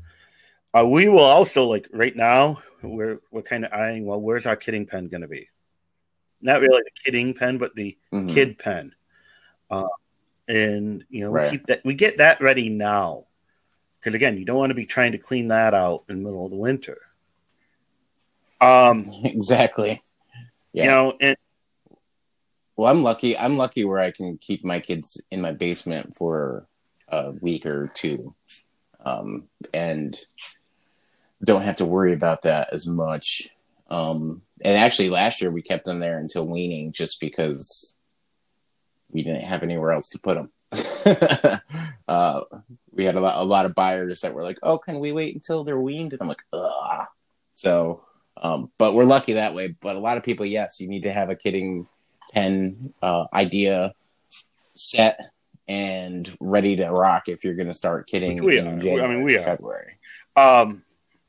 B: Uh, we will also like right now we're we're kind of eyeing well, where's our kidding pen going to be? Not really the kidding pen, but the
A: Mhm.
B: kid pen. Uh, and you know,
A: Right.
B: we keep that we get that ready now. Because again, you don't want to be trying to clean that out in the middle of the winter. Um,
A: Exactly. Yeah.
B: you know, and
A: Well, I'm lucky. I'm lucky where I can keep my kids in my basement for a week or two, um, and don't have to worry about that as much. Um, and actually, last year we kept them there until weaning, just because we didn't have anywhere else to put them. uh, we had a lot, a lot of buyers that were like, "Oh, can we wait until they're weaned?" And I'm like, "Ugh." So, um, but we're lucky that way. But a lot of people, yes, you need to have a kidding pen uh, idea set and ready to rock if you're going to start kidding.
B: Which we
A: in
B: are.
A: January,
B: I mean, we are.
A: February.
B: um,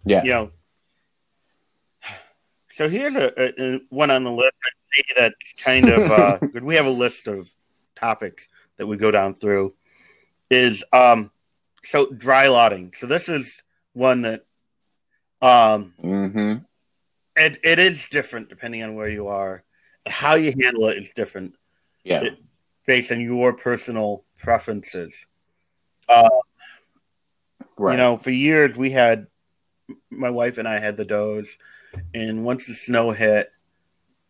A: Yeah.
B: you know. So here's a, a, one on the list. I see that kind of uh, good. We have a list of topics that we go down through. Is um, so dry lotting. So this is one that um,
A: hmm
B: it, it is different depending on where you are. How you handle it is different
A: Yeah.
B: It- based on your personal preferences. Uh,
A: right.
B: You know, for years we had my wife and I had the does, and once the snow hit,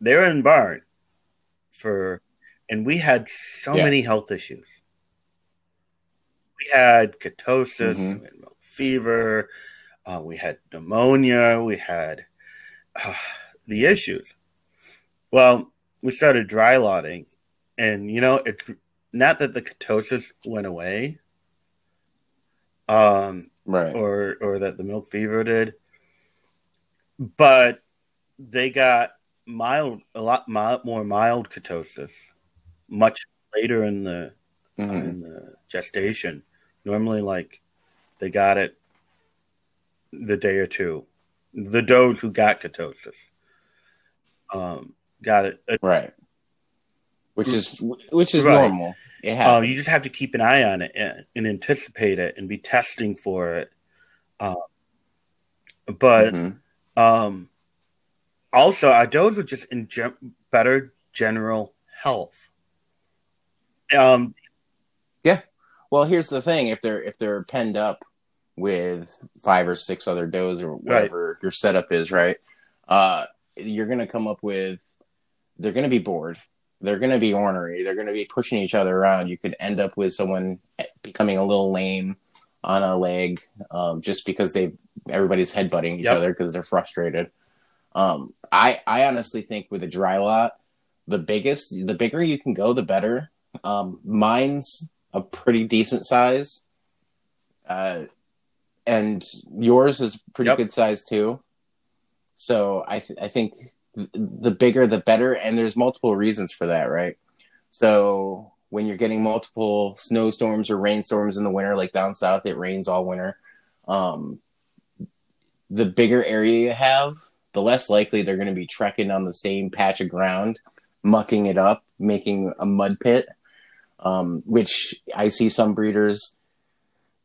B: they were in barn for, and we had so
A: Yeah.
B: many health issues. We had ketosis,
A: Mhm.
B: we had fever, uh, we had pneumonia, we had the issues. Well, we started dry lotting, and you know, it's not that the ketosis went away. Um,
A: right.
B: or or that the milk fever did, but they got mild, a lot mild, more mild ketosis much later in the
A: Mhm.
B: in the gestation. Normally, like they got it the day or two. The does who got ketosis um, got it.
A: Right. Which is which is
B: Right.
A: normal.
B: Um, you just have to keep an eye on it and, and anticipate it and be testing for it. Um, but
A: Mhm.
B: Um, also, our does were just in gen- better general health. Um, yeah.
A: Well, here's the thing: if they're if they're penned up with five or six other does or whatever your setup is, right? Uh, you're gonna come up with they're gonna be bored. They're gonna be ornery. They're gonna be pushing each other around. You could end up with someone becoming a little lame on a leg um, just because they everybody's headbutting each
B: Yep.
A: other because they're frustrated. Um, I I honestly think with a dry lot, the biggest the bigger you can go, the better. Um, mine's a pretty decent size, uh, and yours is pretty
B: Yep.
A: good size too. So I th- I think the bigger the better, and there's multiple reasons for that, right? So when you're getting multiple snowstorms or rainstorms in the winter, like down south, it rains all winter. Um, the bigger area you have, the less likely they're going to be trekking on the same patch of ground, mucking it up, making a mud pit. Um, which I see some breeders,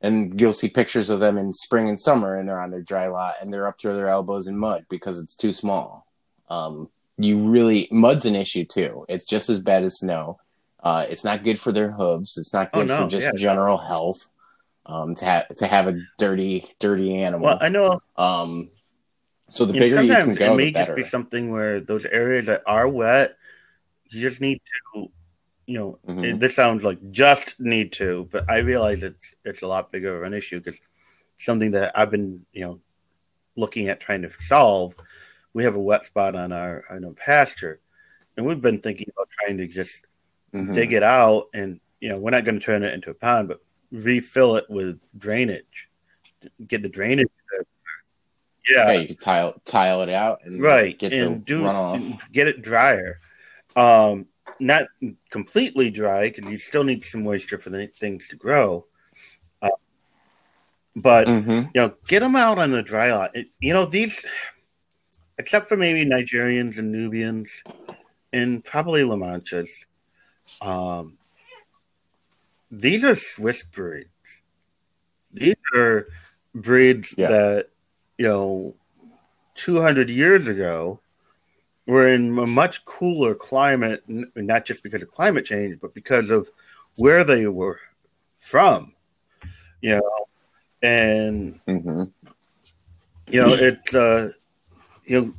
A: and you'll see pictures of them in spring and summer, and they're on their dry lot and they're up to their elbows in mud because it's too small. Um, you really mud's an issue too. It's just as bad as snow. Uh, it's not good for their hooves. It's not
B: Oh,
A: good
B: no,
A: for just
B: yeah.
A: general health. Um, to have to have a dirty, dirty animal.
B: well, I know
A: Um, So the
B: And
A: bigger you can go,
B: it may just
A: better.
B: be something where those areas that are wet, you just need to, you know,
A: Mhm.
B: it- this sounds like just need to, but I realize it's it's a lot bigger of an issue because something that I've been, you know, looking at trying to solve. We have a wet spot on our on our pasture, and we've been thinking about trying to just
A: Mhm.
B: dig it out, and you know, we're not going to turn it into a pond, but refill it with drainage, get the drainage.
A: Yeah,
B: Yeah,
A: you can tile tile it out and
B: right
A: get
B: and
A: the
B: do
A: runoff.
B: get it drier um not completely dry because you still need some moisture for the things to grow. Uh, but
A: hmm
B: you know get them out on the dry lot. It- you know these except for maybe nigerians and nubians and probably la manchas um these are swiss breeds. These are breeds
A: Yeah.
B: that you know 200 years ago were in a much cooler climate not just because of climate change but because of where they were from you know? And
A: hmm
B: you know it's uh you know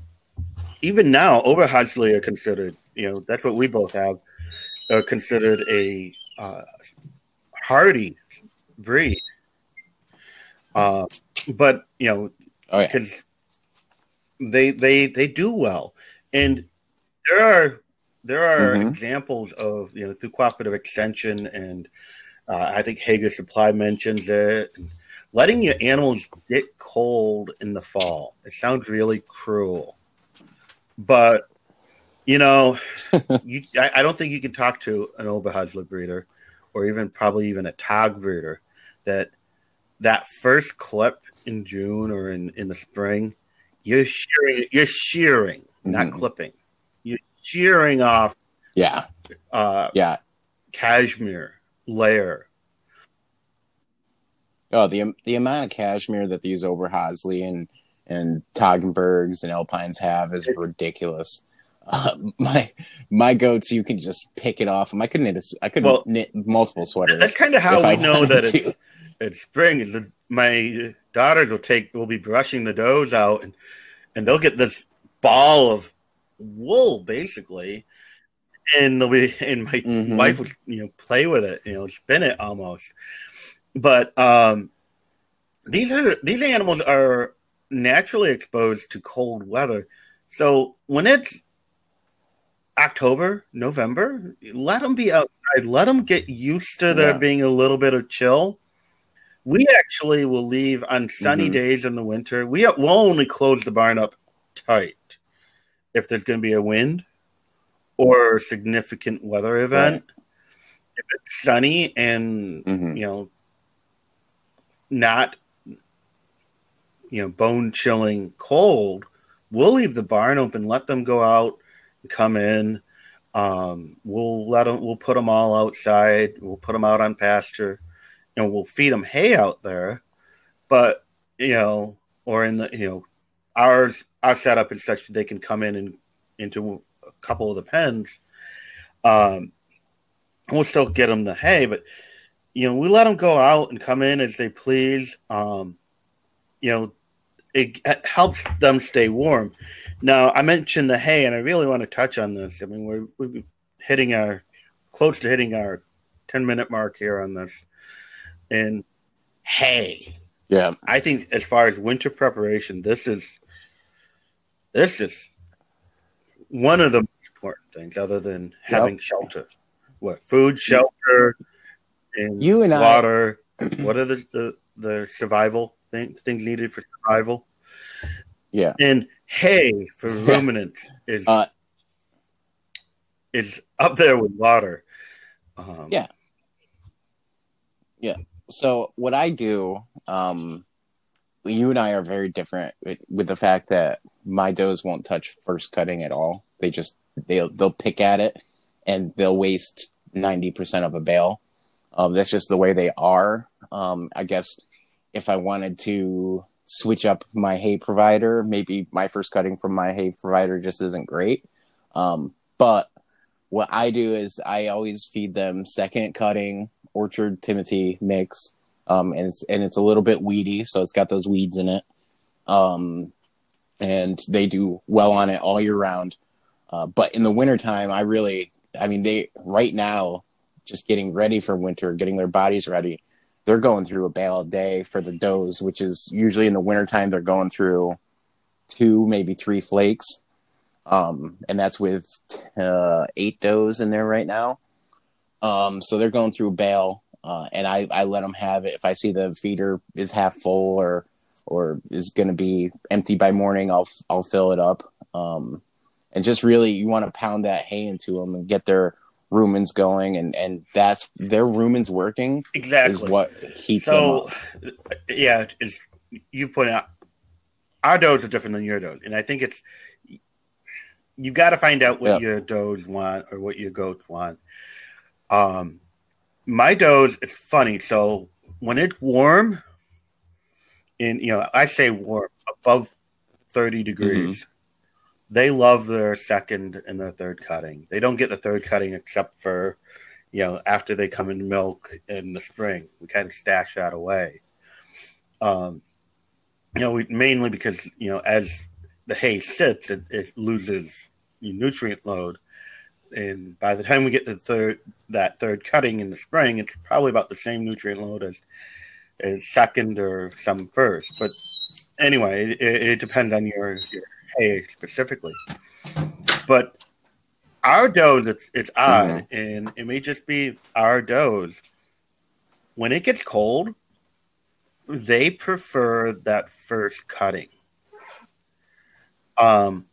B: even now Oberhasli are considered you know that's what we both have are considered a uh, hardy breed. Uh, but you know
A: Oh yeah.
B: because they they they do well and there are there are
A: Mhm.
B: examples of you know through cooperative extension and uh, i think Hoegger Supply mentions it letting your animals get cold in the fall it sounds really cruel but you know you, I, I don't think you can talk to an Oberhasli breeder or even probably even a tag breeder that that first clip in June or in, in the spring, you're shearing, you're shearing, not
A: Mhm.
B: clipping. You're shearing off
A: Yeah.
B: uh,
A: Yeah.
B: cashmere layer.
A: Oh, the the amount of cashmere that these Oberhasli and and Toggenburgs and Alpines have is ridiculous. Uh, my my goats, you can just pick it off. I could knit a, I could
B: Well,
A: knit multiple sweaters.
B: That's kind of how
A: if I
B: we know that
A: to.
B: it's, it's spring. Is that my daughters will take will be brushing the does out and and they'll get this ball of wool basically, and be and my
A: Mhm.
B: wife would you know play with it, you know, spin it almost. But um, these are these animals are naturally exposed to cold weather, so when it's October, November, let them be outside. Let them get used to there
A: Yeah.
B: being a little bit of chill. We actually will leave on sunny
A: Mhm.
B: days in the winter. We we'll only close the barn up tight if there's going to be a wind or a significant weather event. If it's sunny and
A: Mhm.
B: you know not you know bone chilling cold, we'll leave the barn open. Let them go out and come in. Um, we'll let them. We'll put them all outside. We'll put them out on pasture, and we'll feed them hay out there. But you know, or in the you know, ours our setup is such that they can come in and into a couple of the pens. Um, we'll still get them the hay, but you know, we let them go out and come in as they please. Um, you know, it, it helps them stay warm. Now, I mentioned the hay, and I really want to touch on this. I mean, we're, we're hitting our close to hitting our ten minute mark here on this, and hay.
A: Yeah.
B: I think as far as winter preparation, this is this is one of the most important things, other than having shelter. What food, shelter, and
A: You and I-
B: water. what are the, the the survival thing, things needed for survival?
A: Yeah.
B: And hay for ruminants is
A: Uh,
B: is up there with water. Um,
A: yeah, Yeah. so what I do, um, you and I are very different with, with the fact that my does won't touch first cutting at all. They just they'll they'll pick at it and they'll waste ninety percent of a bale. Um, that's just the way they are. Um, I guess if I wanted to switch up my hay provider, maybe my first cutting from my hay provider just isn't great. Um, but what I do is I always feed them second cutting orchard Timothy mix. Um, and it's, and it's a little bit weedy, so it's got those weeds in it. Um, and they do well on it all year round. Uh, but in the wintertime, I really, I mean, they right now, just getting ready for winter, getting their bodies ready, they're going through a bale a day for the does, which is usually in the wintertime, they're going through two, maybe three flakes. Um, and that's with uh, eight does in there right now. Um, so they're going through a bale, uh, and I, I let them have it. If I see the feeder is half full or or is going to be empty by morning, I'll I'll fill it up. Um, and just really, you want to pound that hay into them and get their rumens going, and and that's their rumens working.
B: Exactly
A: is what heats
B: so,
A: them up.
B: Yeah, is you point out our does are different than your does, and I think it's you've got to find out what your does want or what your goats want. Um, my does, it's funny. So when it's warm, in you know, I say warm above thirty degrees, they love their second and their third cutting. They don't get the third cutting except for you know after they come in milk in the spring. We kind of stash that away. Um, you know, we, mainly because you know as the hay sits, it, it loses nutrient load, and by the time we get to the third that third cutting in the spring, it's probably about the same nutrient load as second or some first. But anyway, it, it depends on your your hay specifically. But our does, it's it's odd, and it may just be our does. When it gets cold, they prefer that first cutting. Um,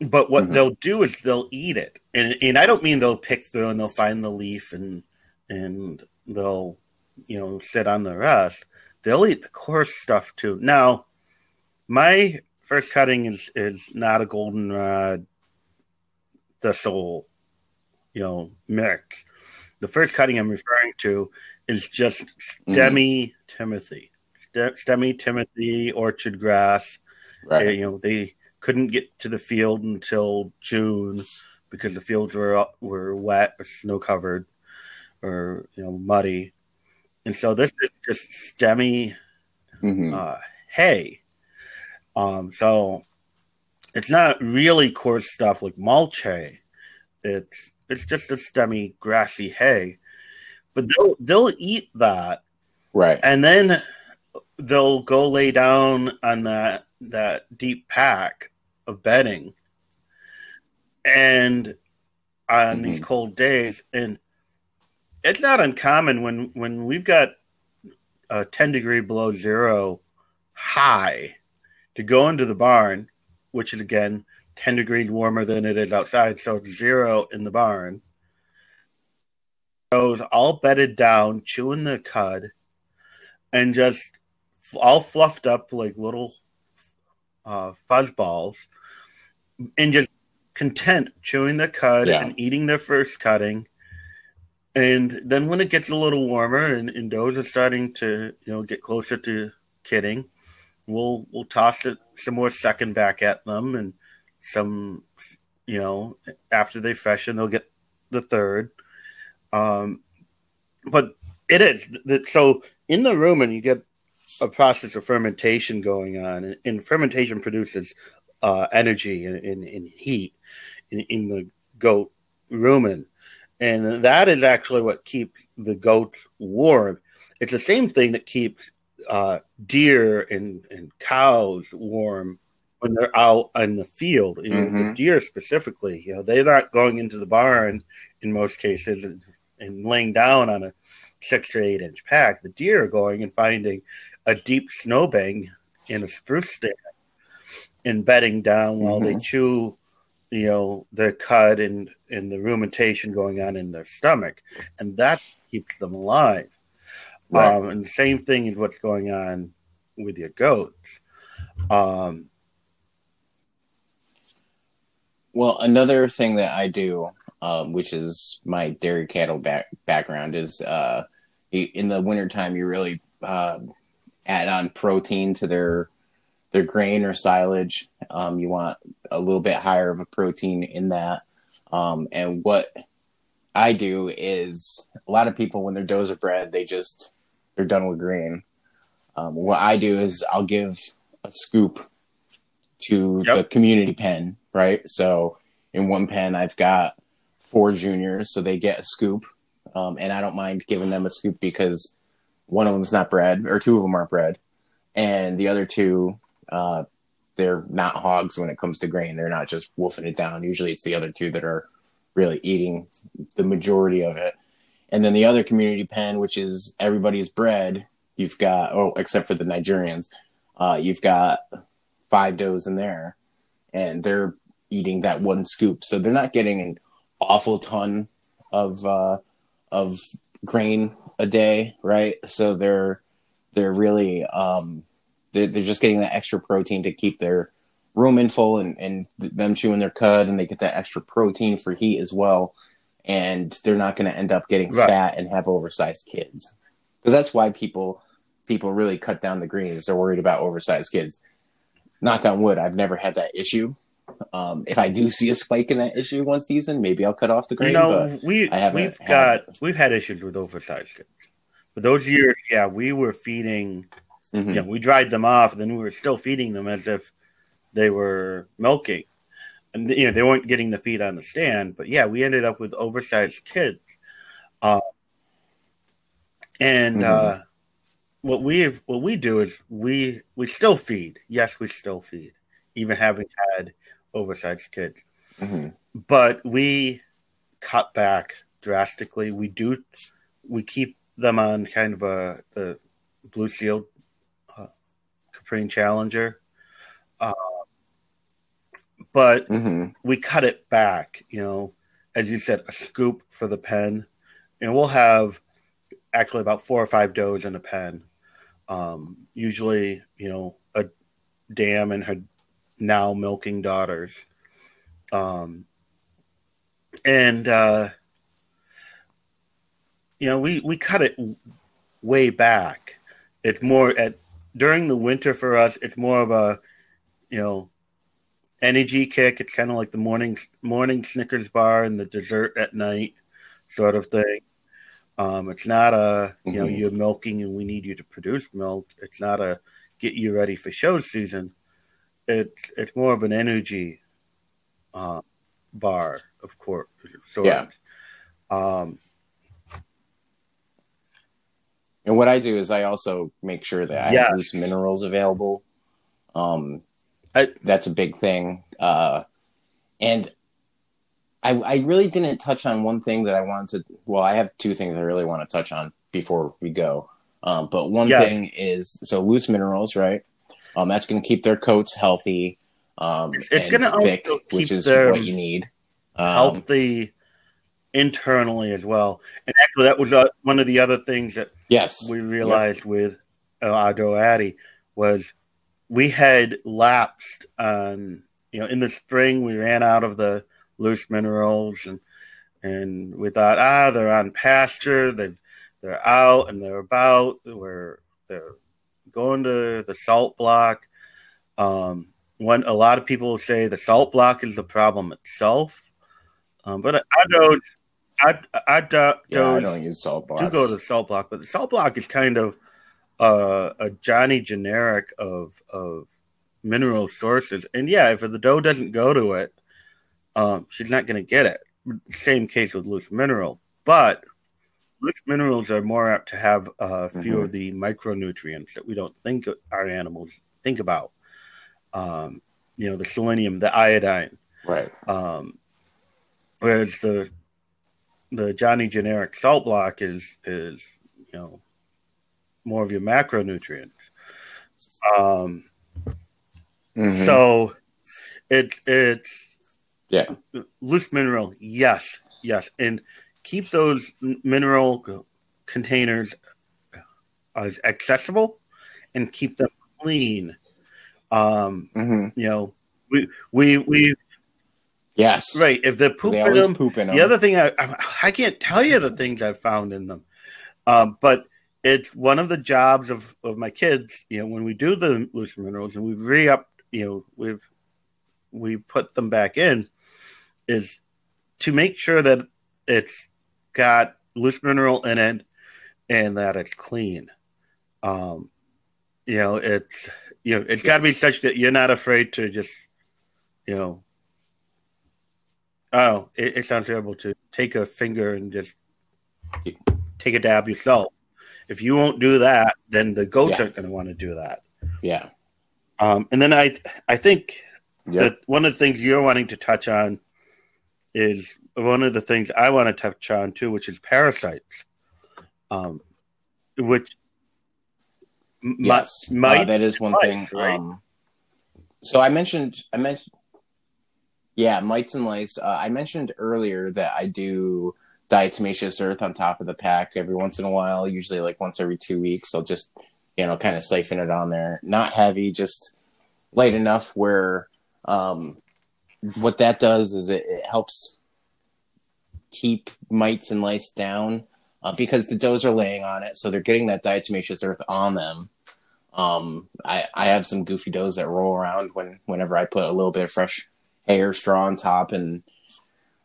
B: but what
A: Mhm.
B: they'll do is they'll eat it, and and I don't mean they'll pick through and they'll find the leaf and and they'll you know sit on the rest. They'll eat the coarse stuff too. Now, my first cutting is is not a goldenrod thistle, you know, mix. The first cutting I'm referring to is just mm-hmm. stemmy Timothy, stemmy Timothy orchard grass.
A: Right.
B: They, you know, they couldn't get to the field until June because the fields were were wet or snow covered or you know muddy, and so this is just stemmy
A: Mhm.
B: uh, hay. Um, so it's not really coarse stuff like mulch hay. It's it's just a stemmy grassy hay, but they'll they'll eat that
A: Right.
B: and then they'll go lay down on that that deep pack of bedding and on these
A: Mhm.
B: cold days and it's not uncommon when when we've got a 10 degree below zero high to go into the barn which is again 10 degrees warmer than it is outside so it's zero in the barn those all bedded down chewing the cud and just all fluffed up like little uh, fuzzballs and just content chewing the cud
A: Yeah.
B: and eating their first cutting. And then when it gets a little warmer and, and does are starting to you know get closer to kidding, we'll we'll toss it some more second back at them and some you know after they freshen they'll get the third. Um, but it is that so in the rumen you get a process of fermentation going on, and, and fermentation produces uh, energy and, and, and heat in, in the goat rumen, and that is actually what keeps the goats warm. It's the same thing that keeps uh, deer and, and cows warm when they're out in the field. You know, the deer specifically, you know, they're not going into the barn in most cases and, and laying down on a six to eight inch pack. The deer are going and finding a deep snowbank in a spruce stand and bedding down while they
A: Mhm.
B: chew, you know, the cud and, and the rumentation going on in their stomach. And that keeps them alive.
A: Right.
B: Um, and the same thing is what's going on with your goats. Um,
A: Well, another thing that I do, um, which is my dairy cattle back, background, is uh, in the wintertime, you really uh, add on protein to their their grain or silage. Um, you want a little bit higher of a protein in that. Um, and what I do is a lot of people when they're does are bred, they just they're done with grain. Um, what I do is I'll give a scoop to
B: Yep.
A: the community pen, right? So in one pen, I've got four juniors, so they get a scoop, um, and I don't mind giving them a scoop because one of them's not bred, or two of them aren't bred, and the other two, uh, they're not hogs when it comes to grain. They're not just wolfing it down. Usually, it's the other two that are really eating the majority of it. And then the other community pen, which is everybody's bred, you've got, oh, except for the Nigerians, uh, you've got five does in there, and they're eating that one scoop. So they're not getting an awful ton of uh, of grain a day, right? So they're they're really um, they're, they're just getting that extra protein to keep their rumen full and, and them chewing their cud, and they get that extra protein for heat as well. And they're not going to end up getting
B: Right.
A: fat and have oversized kids, because that's why people people really cut down the greens. They're worried about oversized kids. Knock on wood, I've never had that issue. Um, if I do see a spike in that issue one season, maybe I'll cut off the grain.
B: no, we
A: I haven't
B: we've
A: had
B: got we've had issues with oversized kids. But those years, yeah, we were feeding.
A: But, Mhm.
B: Yeah, we dried them off, and then we were still feeding them as if they were milking, and you know they weren't getting the feed on the stand. But yeah, we ended up with oversized kids. Uh, and
A: Mhm.
B: uh, what we what we do is we we still feed. Yes, we still feed, even having had oversized kids.
A: Mhm.
B: But we cut back drastically. We do we keep them on kind of a the Blue Seal Caprine Challenger, uh, but
A: Mhm.
B: we cut it back. You know, as you said, a scoop for the pen, and we'll have actually about four or five does in a pen. Um, usually, you know, a dam and her now milking daughters. Um, and uh, you know, we we cut it way back. It's more at during the winter for us. It's more of a you know energy kick. It's kind of like the morning morning Snickers bar and the dessert at night sort of thing. Um, it's not a you know
A: Mhm.
B: you're milking and we need you to produce milk. It's not a get you ready for show season. It's it's more of an energy uh, bar, of course. So
A: Yeah.
B: Um,
A: And what I do is I also make sure that I have loose minerals available. Um,
B: I-
A: that's a big thing. Uh, and I, I really didn't touch on one thing that I wanted to. Well, I have two things I really want to touch on before we go. Um, but one
B: Yes.
A: thing is so loose minerals, right? Um, that's going to keep their coats healthy. Um,
B: It's gonna also
A: thick, which is
B: their
A: what you need. Um,
B: healthy internally as well. And actually, that was uh, one of the other things that
A: yes,
B: we realized with uh, our Doati was we had lapsed on you know in the spring we ran out of the loose minerals and and we thought ah they're on pasture. They've they're out and they're about. We're they're going to the salt block. Um when a lot of people say the salt block is the problem itself um, but I don't I I, don't
A: yeah, I don't use salt blocks.
B: do go to the salt block, but the salt block is kind of uh, a Johnny generic of of mineral sources. And yeah, if the doe doesn't go to it, um, she's not going to get it. Same case with loose mineral, but loose minerals are more apt to have a few
A: Mhm.
B: of the micronutrients that we don't think our animals think about. Um, you know, the selenium, the iodine.
A: right.
B: Um, whereas the the Johnny generic salt block is is you know more of your macronutrients. Um,
A: Mhm.
B: So it it's
A: Yeah.
B: loose mineral, yes, yes, and keep those mineral containers as accessible and keep them clean. Um,
A: Mhm.
B: you know, we we we
A: yes,
B: right if they're poop
A: They
B: them,
A: in them.
B: The other thing I, I I can't tell you the things I've found in them, um, but it's one of the jobs of, of my kids. You know, when we do the loose minerals and we've re up, you know, we've we put them back in, is to make sure that it's got loose mineral in it and that it's clean. Um, you know, it's you know, it's got to be such that you're not afraid to just, you know, oh, it, it sounds terrible to take a finger and just take a dab yourself. If you won't do that, then the goats
A: Yeah.
B: aren't going to want to do that.
A: Yeah.
B: Um, and then I, I think
A: Yep.
B: that one of the things you're wanting to touch on is one of the things I want to touch on too, which is parasites. Um, which
A: Yes,
B: might
A: uh, that is one
B: mice,
A: thing.
B: right?
A: Um, so I mentioned, I mentioned, yeah, mites and lice. Uh, I mentioned earlier that I do diatomaceous earth on top of the pack every once in a while, usually like once every two weeks. I'll just, you know, kind of siphon it on there. Not heavy, just light enough where um, what that does is it, it helps keep mites and lice down uh, because the does are laying on it, so they're getting that diatomaceous earth on them. Um, I, I have some goofy does that roll around when whenever I put a little bit of fresh hay or straw on top, and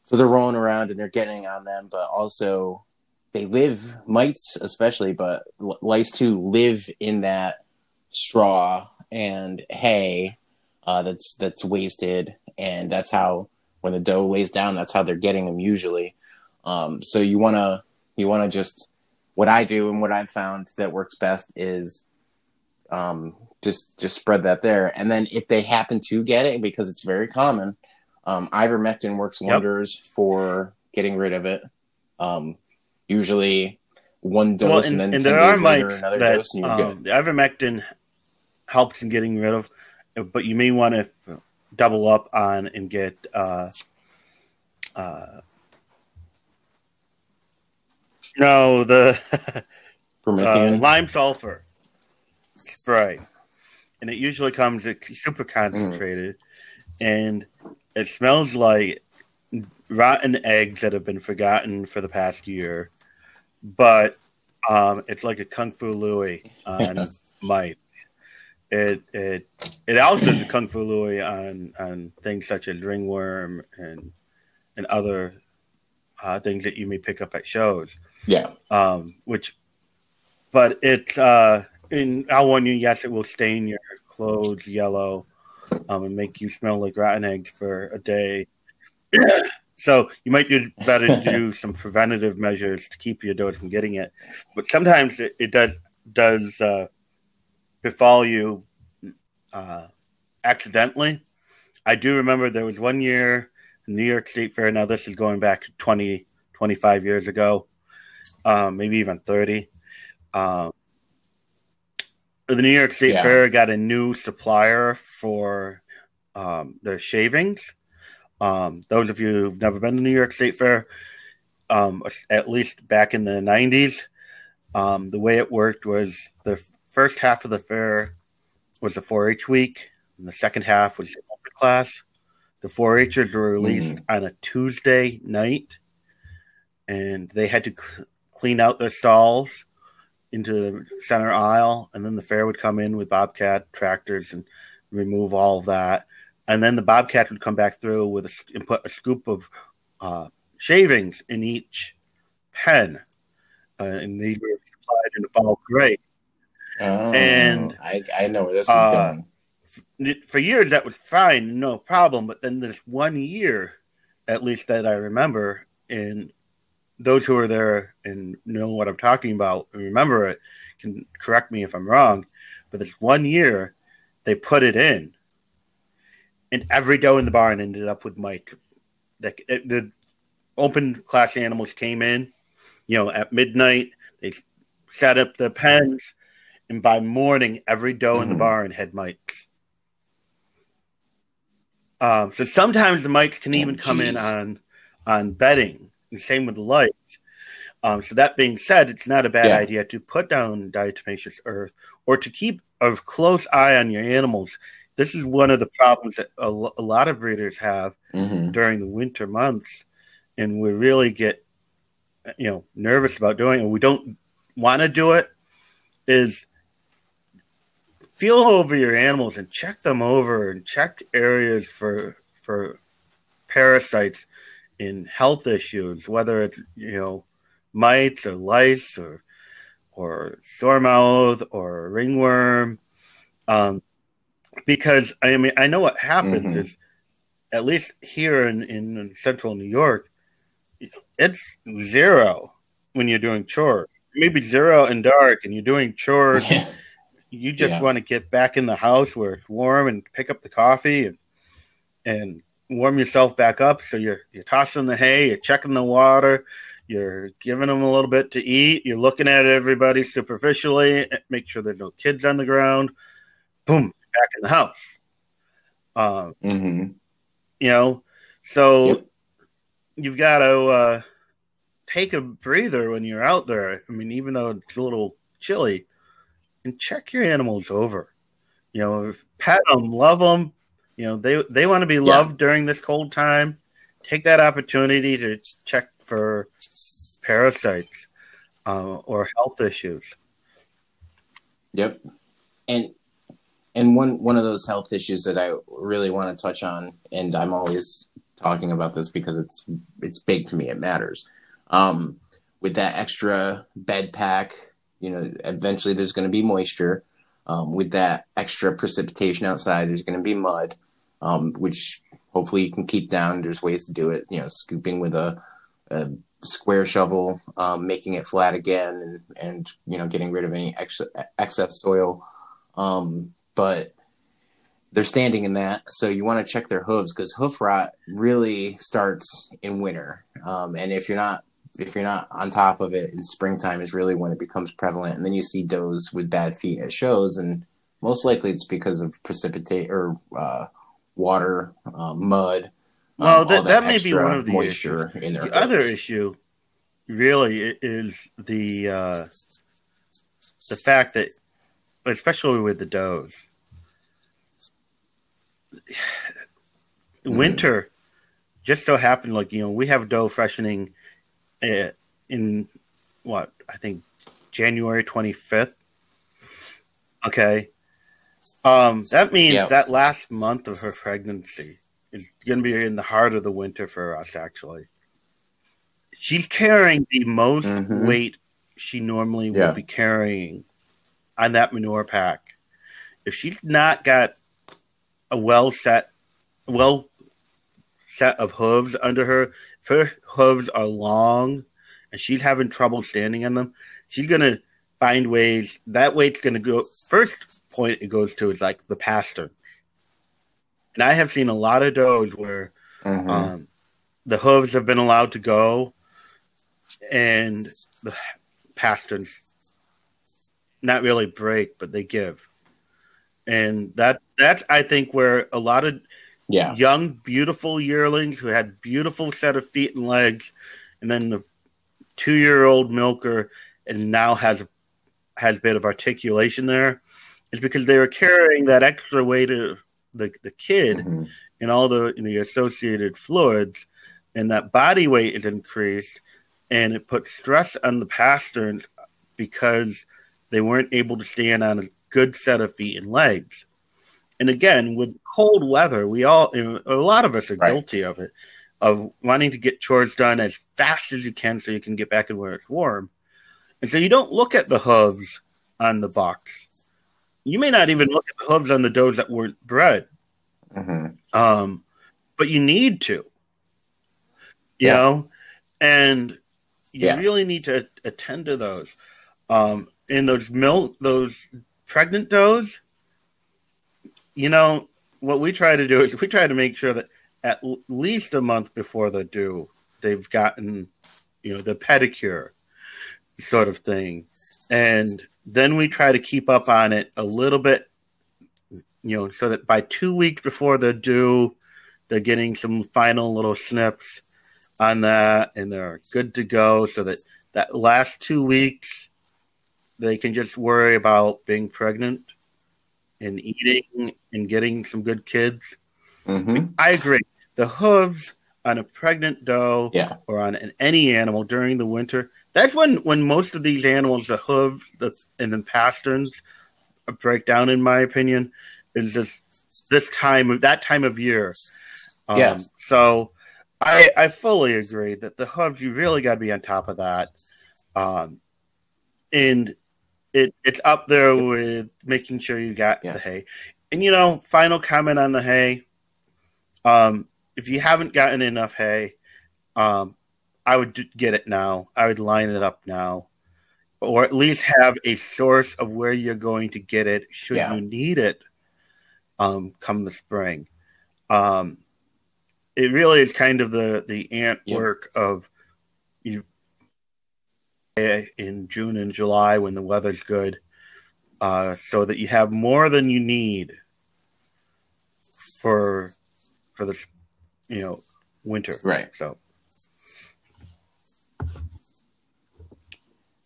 A: so they're rolling around and they're getting on them. But also, they live mites especially, but lice too live in that straw and hay uh, that's that's wasted, and that's how when the doe lays down, that's how they're getting them usually. Um, so you want to you want to just what I do and what I've found that works best is um, just just spread that there, and then if they happen to get it because it's very common, um, ivermectin works
B: Yep.
A: wonders for getting rid of it. Um, usually one dose
B: well,
A: and,
B: and,
A: then
B: and
A: 10
B: there are
A: later
B: mites
A: another
B: that
A: dose and you're good.
B: um, ivermectin helps in getting rid of, but you may want to double up on and get uh, uh, no the uh, lime sulfur spray, and it usually comes super
A: Mm.
B: concentrated, and it smells like rotten eggs that have been forgotten for the past year, but um, it's like a kung fu Louie on mites. It it it also is a kung fu Louie on on things such as ringworm and and other uh, things that you may pick up at shows
A: yeah.
B: um, which, but it's uh, in I'll warn you. Yes, it will stain your clothes yellow, um, and make you smell like rotten eggs for a day. so you might do better to do some preventative measures to keep your dogs from getting it. But sometimes it, it does does uh, befall you uh, accidentally. I do remember there was one year in New York State Fair. Now this is going back 20, 25 years ago um, maybe even 30. Um, the New York State
A: Yeah.
B: Fair got a new supplier for um, their shavings. Um, those of you who've never been to New York State Fair, um, at least back in the 90s, um, the way it worked was the first half of the fair was the 4 H week, and the second half was the open class. The 4 Hers were released on a Tuesday night, and they had to cl- clean out their stalls into the center aisle, and then the fair would come in with bobcat tractors and remove all of that, and then the bobcats would come back through with a, and put a scoop of uh, shavings in each pen, uh, and these were supplied in a bulk rate.
A: Oh,
B: And,
A: I, I know where this is
B: uh,
A: going.
B: For years, that was fine, no problem. But then this one year, at least that I remember, and those who are there and know what I'm talking about and remember it can correct me if I'm wrong. But this one year, they put it in, and every doe in the barn ended up with mites. The, the open class animals came in, you know, at midnight. They set up the pens, and by morning, every doe in the
A: Mhm.
B: barn had mites. Um, so sometimes the mites can
A: Oh,
B: even come in on on bedding. And same with the lights. Um, so that being said, it's not a bad
A: Yeah.
B: idea to put down diatomaceous earth or to keep a close eye on your animals. This is one of the problems that a, a lot of breeders have
A: hmm
B: during the winter months, and we really get you know nervous about doing it. We don't want to do it. Is feel over your animals and check them over and check areas for for parasites and health issues, whether it's you know mites or lice or or sore mouth or ringworm. Um, because I mean I know what happens
A: Mhm.
B: is at least here in, in central New York, it's zero when you're doing chores. Maybe zero and dark, and you're doing chores.
A: Yeah.
B: You just
A: Yeah.
B: want to get back in the house where it's warm and pick up the coffee and and warm yourself back up. So you're you're tossing the hay, you're checking the water, you're giving them a little bit to eat, you're looking at everybody superficially, make sure there's no kids on the ground. Boom, back in the house. Um,
A: hmm
B: you know, so
A: Yep.
B: you've got to uh, take a breather when you're out there. I mean, even though it's a little chilly, and check your animals over. You know, pet them, love them. You know, they they want to be loved during this cold time. Take that opportunity to check for parasites uh, or health issues.
A: Yep. And and one one of those health issues that I really want to touch on, and I'm always talking about this because it's it's big to me. It matters. Um, with that extra bed pack, you know, eventually there's going to be moisture. Um, with that extra precipitation outside, there's going to be mud, um, which hopefully you can keep down. There's ways to do it. You know, scooping with a, a square shovel, um, making it flat again, and and you know, getting rid of any ex- excess soil. Um, but they're standing in that, so you want to check their hooves because hoof rot really starts in winter. Um, and if you're not if you're not on top of it in springtime is really when it becomes prevalent and then you see does with bad feet at shows and most likely it's because of precipitate or uh, water uh, mud
B: Well,
A: um,
B: that-
A: all
B: that may be one of the
A: moisture in their
B: The other issue, really, is the uh, the fact that, especially with the does, winter just so happened. Like you know, we have doe freshening uh, in what I think January twenty fifth. Okay, um, that means
A: Yeah.
B: that last month of her pregnancy is going to be in the heart of the winter for us. Actually, she's carrying the most
A: Mhm.
B: weight she normally
A: Yeah.
B: would be carrying on that manure pack. If she's not got a well set, well set of hooves under her, if her hooves are long and she's having trouble standing on them, she's gonna find ways. That weight's gonna go. First point it goes to is like the pasterns, and I have seen a lot of does where
A: Mhm.
B: um, the hooves have been allowed to go, and the pasterns not really break, but they give, and that that's I think where a lot of
A: yeah.
B: young, beautiful yearlings who had beautiful set of feet and legs, and then the two-year-old milker and now has has a bit of articulation there, is because they were carrying that extra weight of the the kid
A: Mhm.
B: and all the the associated fluids, and that body weight is increased, and it puts stress on the pasterns because they weren't able to stand on a good set of feet and legs. And again, with cold weather, we all a lot of us are
A: Right.
B: guilty of it, of wanting to get chores done as fast as you can so you can get back in where it's warm. And so you don't look at the hooves on the box. You may not even look at the hooves on the does that weren't bred
A: Mhm.
B: um, but you need to, you
A: Yeah.
B: know, and you
A: Yeah.
B: really need to attend to those. Um, in those milk, those pregnant does, you know, what we try to do is we try to make sure that at least a month before the due, they've gotten, you know, the pedicure sort of thing, and then we try to keep up on it a little bit you know, so that by two weeks before they're due, they're getting some final little snips on that, and they're good to go. So that that last two weeks, they can just worry about being pregnant and eating and getting some good kids.
A: Mhm.
B: I agree. The hooves on a pregnant doe
A: yeah
B: or on an, any animal during the winter. That's when when most of these animals, the hooves, the and the pasterns, break down. In my opinion, is this this time of that time of year. Um,
A: Yeah.
B: So I I fully agree that the hooves you really got to be on top of that, um, and it it's up there with making sure you got
A: Yeah.
B: the hay. and you know, final comment on the hay. Um, if you haven't gotten enough hay, um, I would get it now. I would line it up now, or at least have a source of where you're going to get it should yeah. you need it. Um, come the spring, um, it really is kind of the the ant work of you in June and July when the weather's good, uh, so that you have more than you need for for the you know winter.
A: Right.
B: So.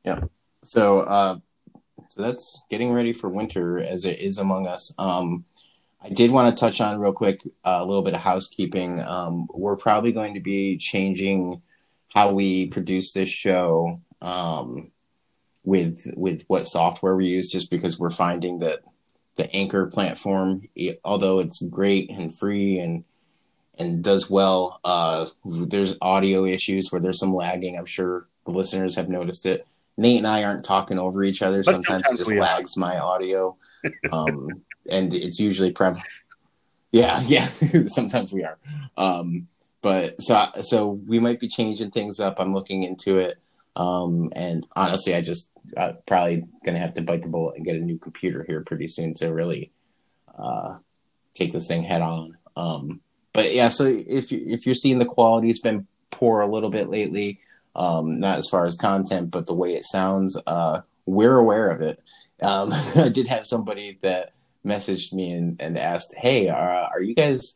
A: Yeah. So uh so that's getting ready for winter as it is among us. Um I did want to touch on real quick uh, a little bit of housekeeping. Um, we're probably going to be changing how we produce this show um, with with what software we use, just because we're finding that the Anchor platform, it, although it's great and free and and does well, uh, there's audio issues where there's some lagging. I'm sure the listeners have noticed it. Nate and I aren't talking over each other. Sometimes, sometimes it just lags my audio, um, and it's usually prevalent. Yeah, yeah. sometimes we are, um, but so so we might be changing things up. I'm looking into it. Um, and honestly, I just uh, probably gonna have to bite the bullet and get a new computer here pretty soon to really uh, take this thing head on. Um, but yeah, so if you, if you're seeing the quality's been poor a little bit lately, um, not as far as content, but the way it sounds, uh, we're aware of it. Um, I did have somebody that messaged me and, and asked, "Hey, are, are you guys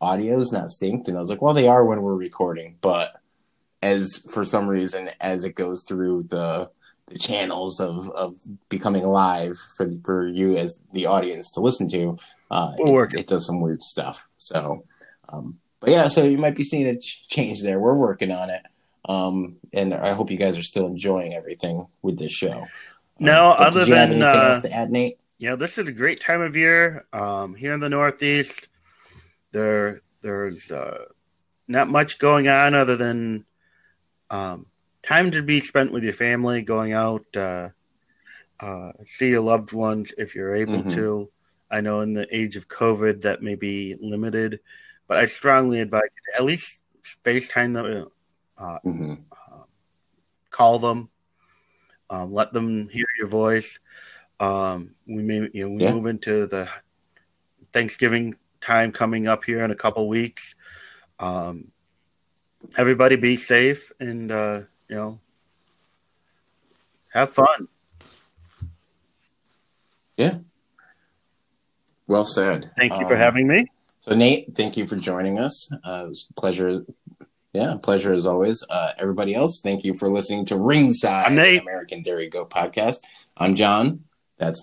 A: audios not synced?" And I was like, "Well, they are when we're recording, but." as for some reason as it goes through the the channels of of becoming live for for you as the audience to listen to, uh, it, it, does some weird stuff. So, um, but yeah, so you might be seeing a ch- change there. We're working on it, um, and I hope you guys are still enjoying everything with this show.
B: No, um, other than
A: uh, to add, Nate.
B: Yeah, this is a great time of year um, here in the Northeast. There, there's uh, not much going on other than um, time to be spent with your family, going out, uh, uh, see your loved ones if you're able mm-hmm. to. I know in the age of COVID that may be limited, but I strongly advise you to at least FaceTime them, uh, mm-hmm. uh, call them, um, let them hear your voice. Um, we may, you know, we yeah. move into the Thanksgiving time coming up here in a couple weeks. Um, everybody be safe and uh, you know have fun.
A: Yeah. Well said.
B: Thank you um, for having me.
A: So Nate, thank you for joining us. Uh, it was a pleasure. Yeah, pleasure as always. Uh, everybody else, thank you for listening to Ringside,
B: I'm Nate.
A: American Dairy Goat podcast. I'm John. That's.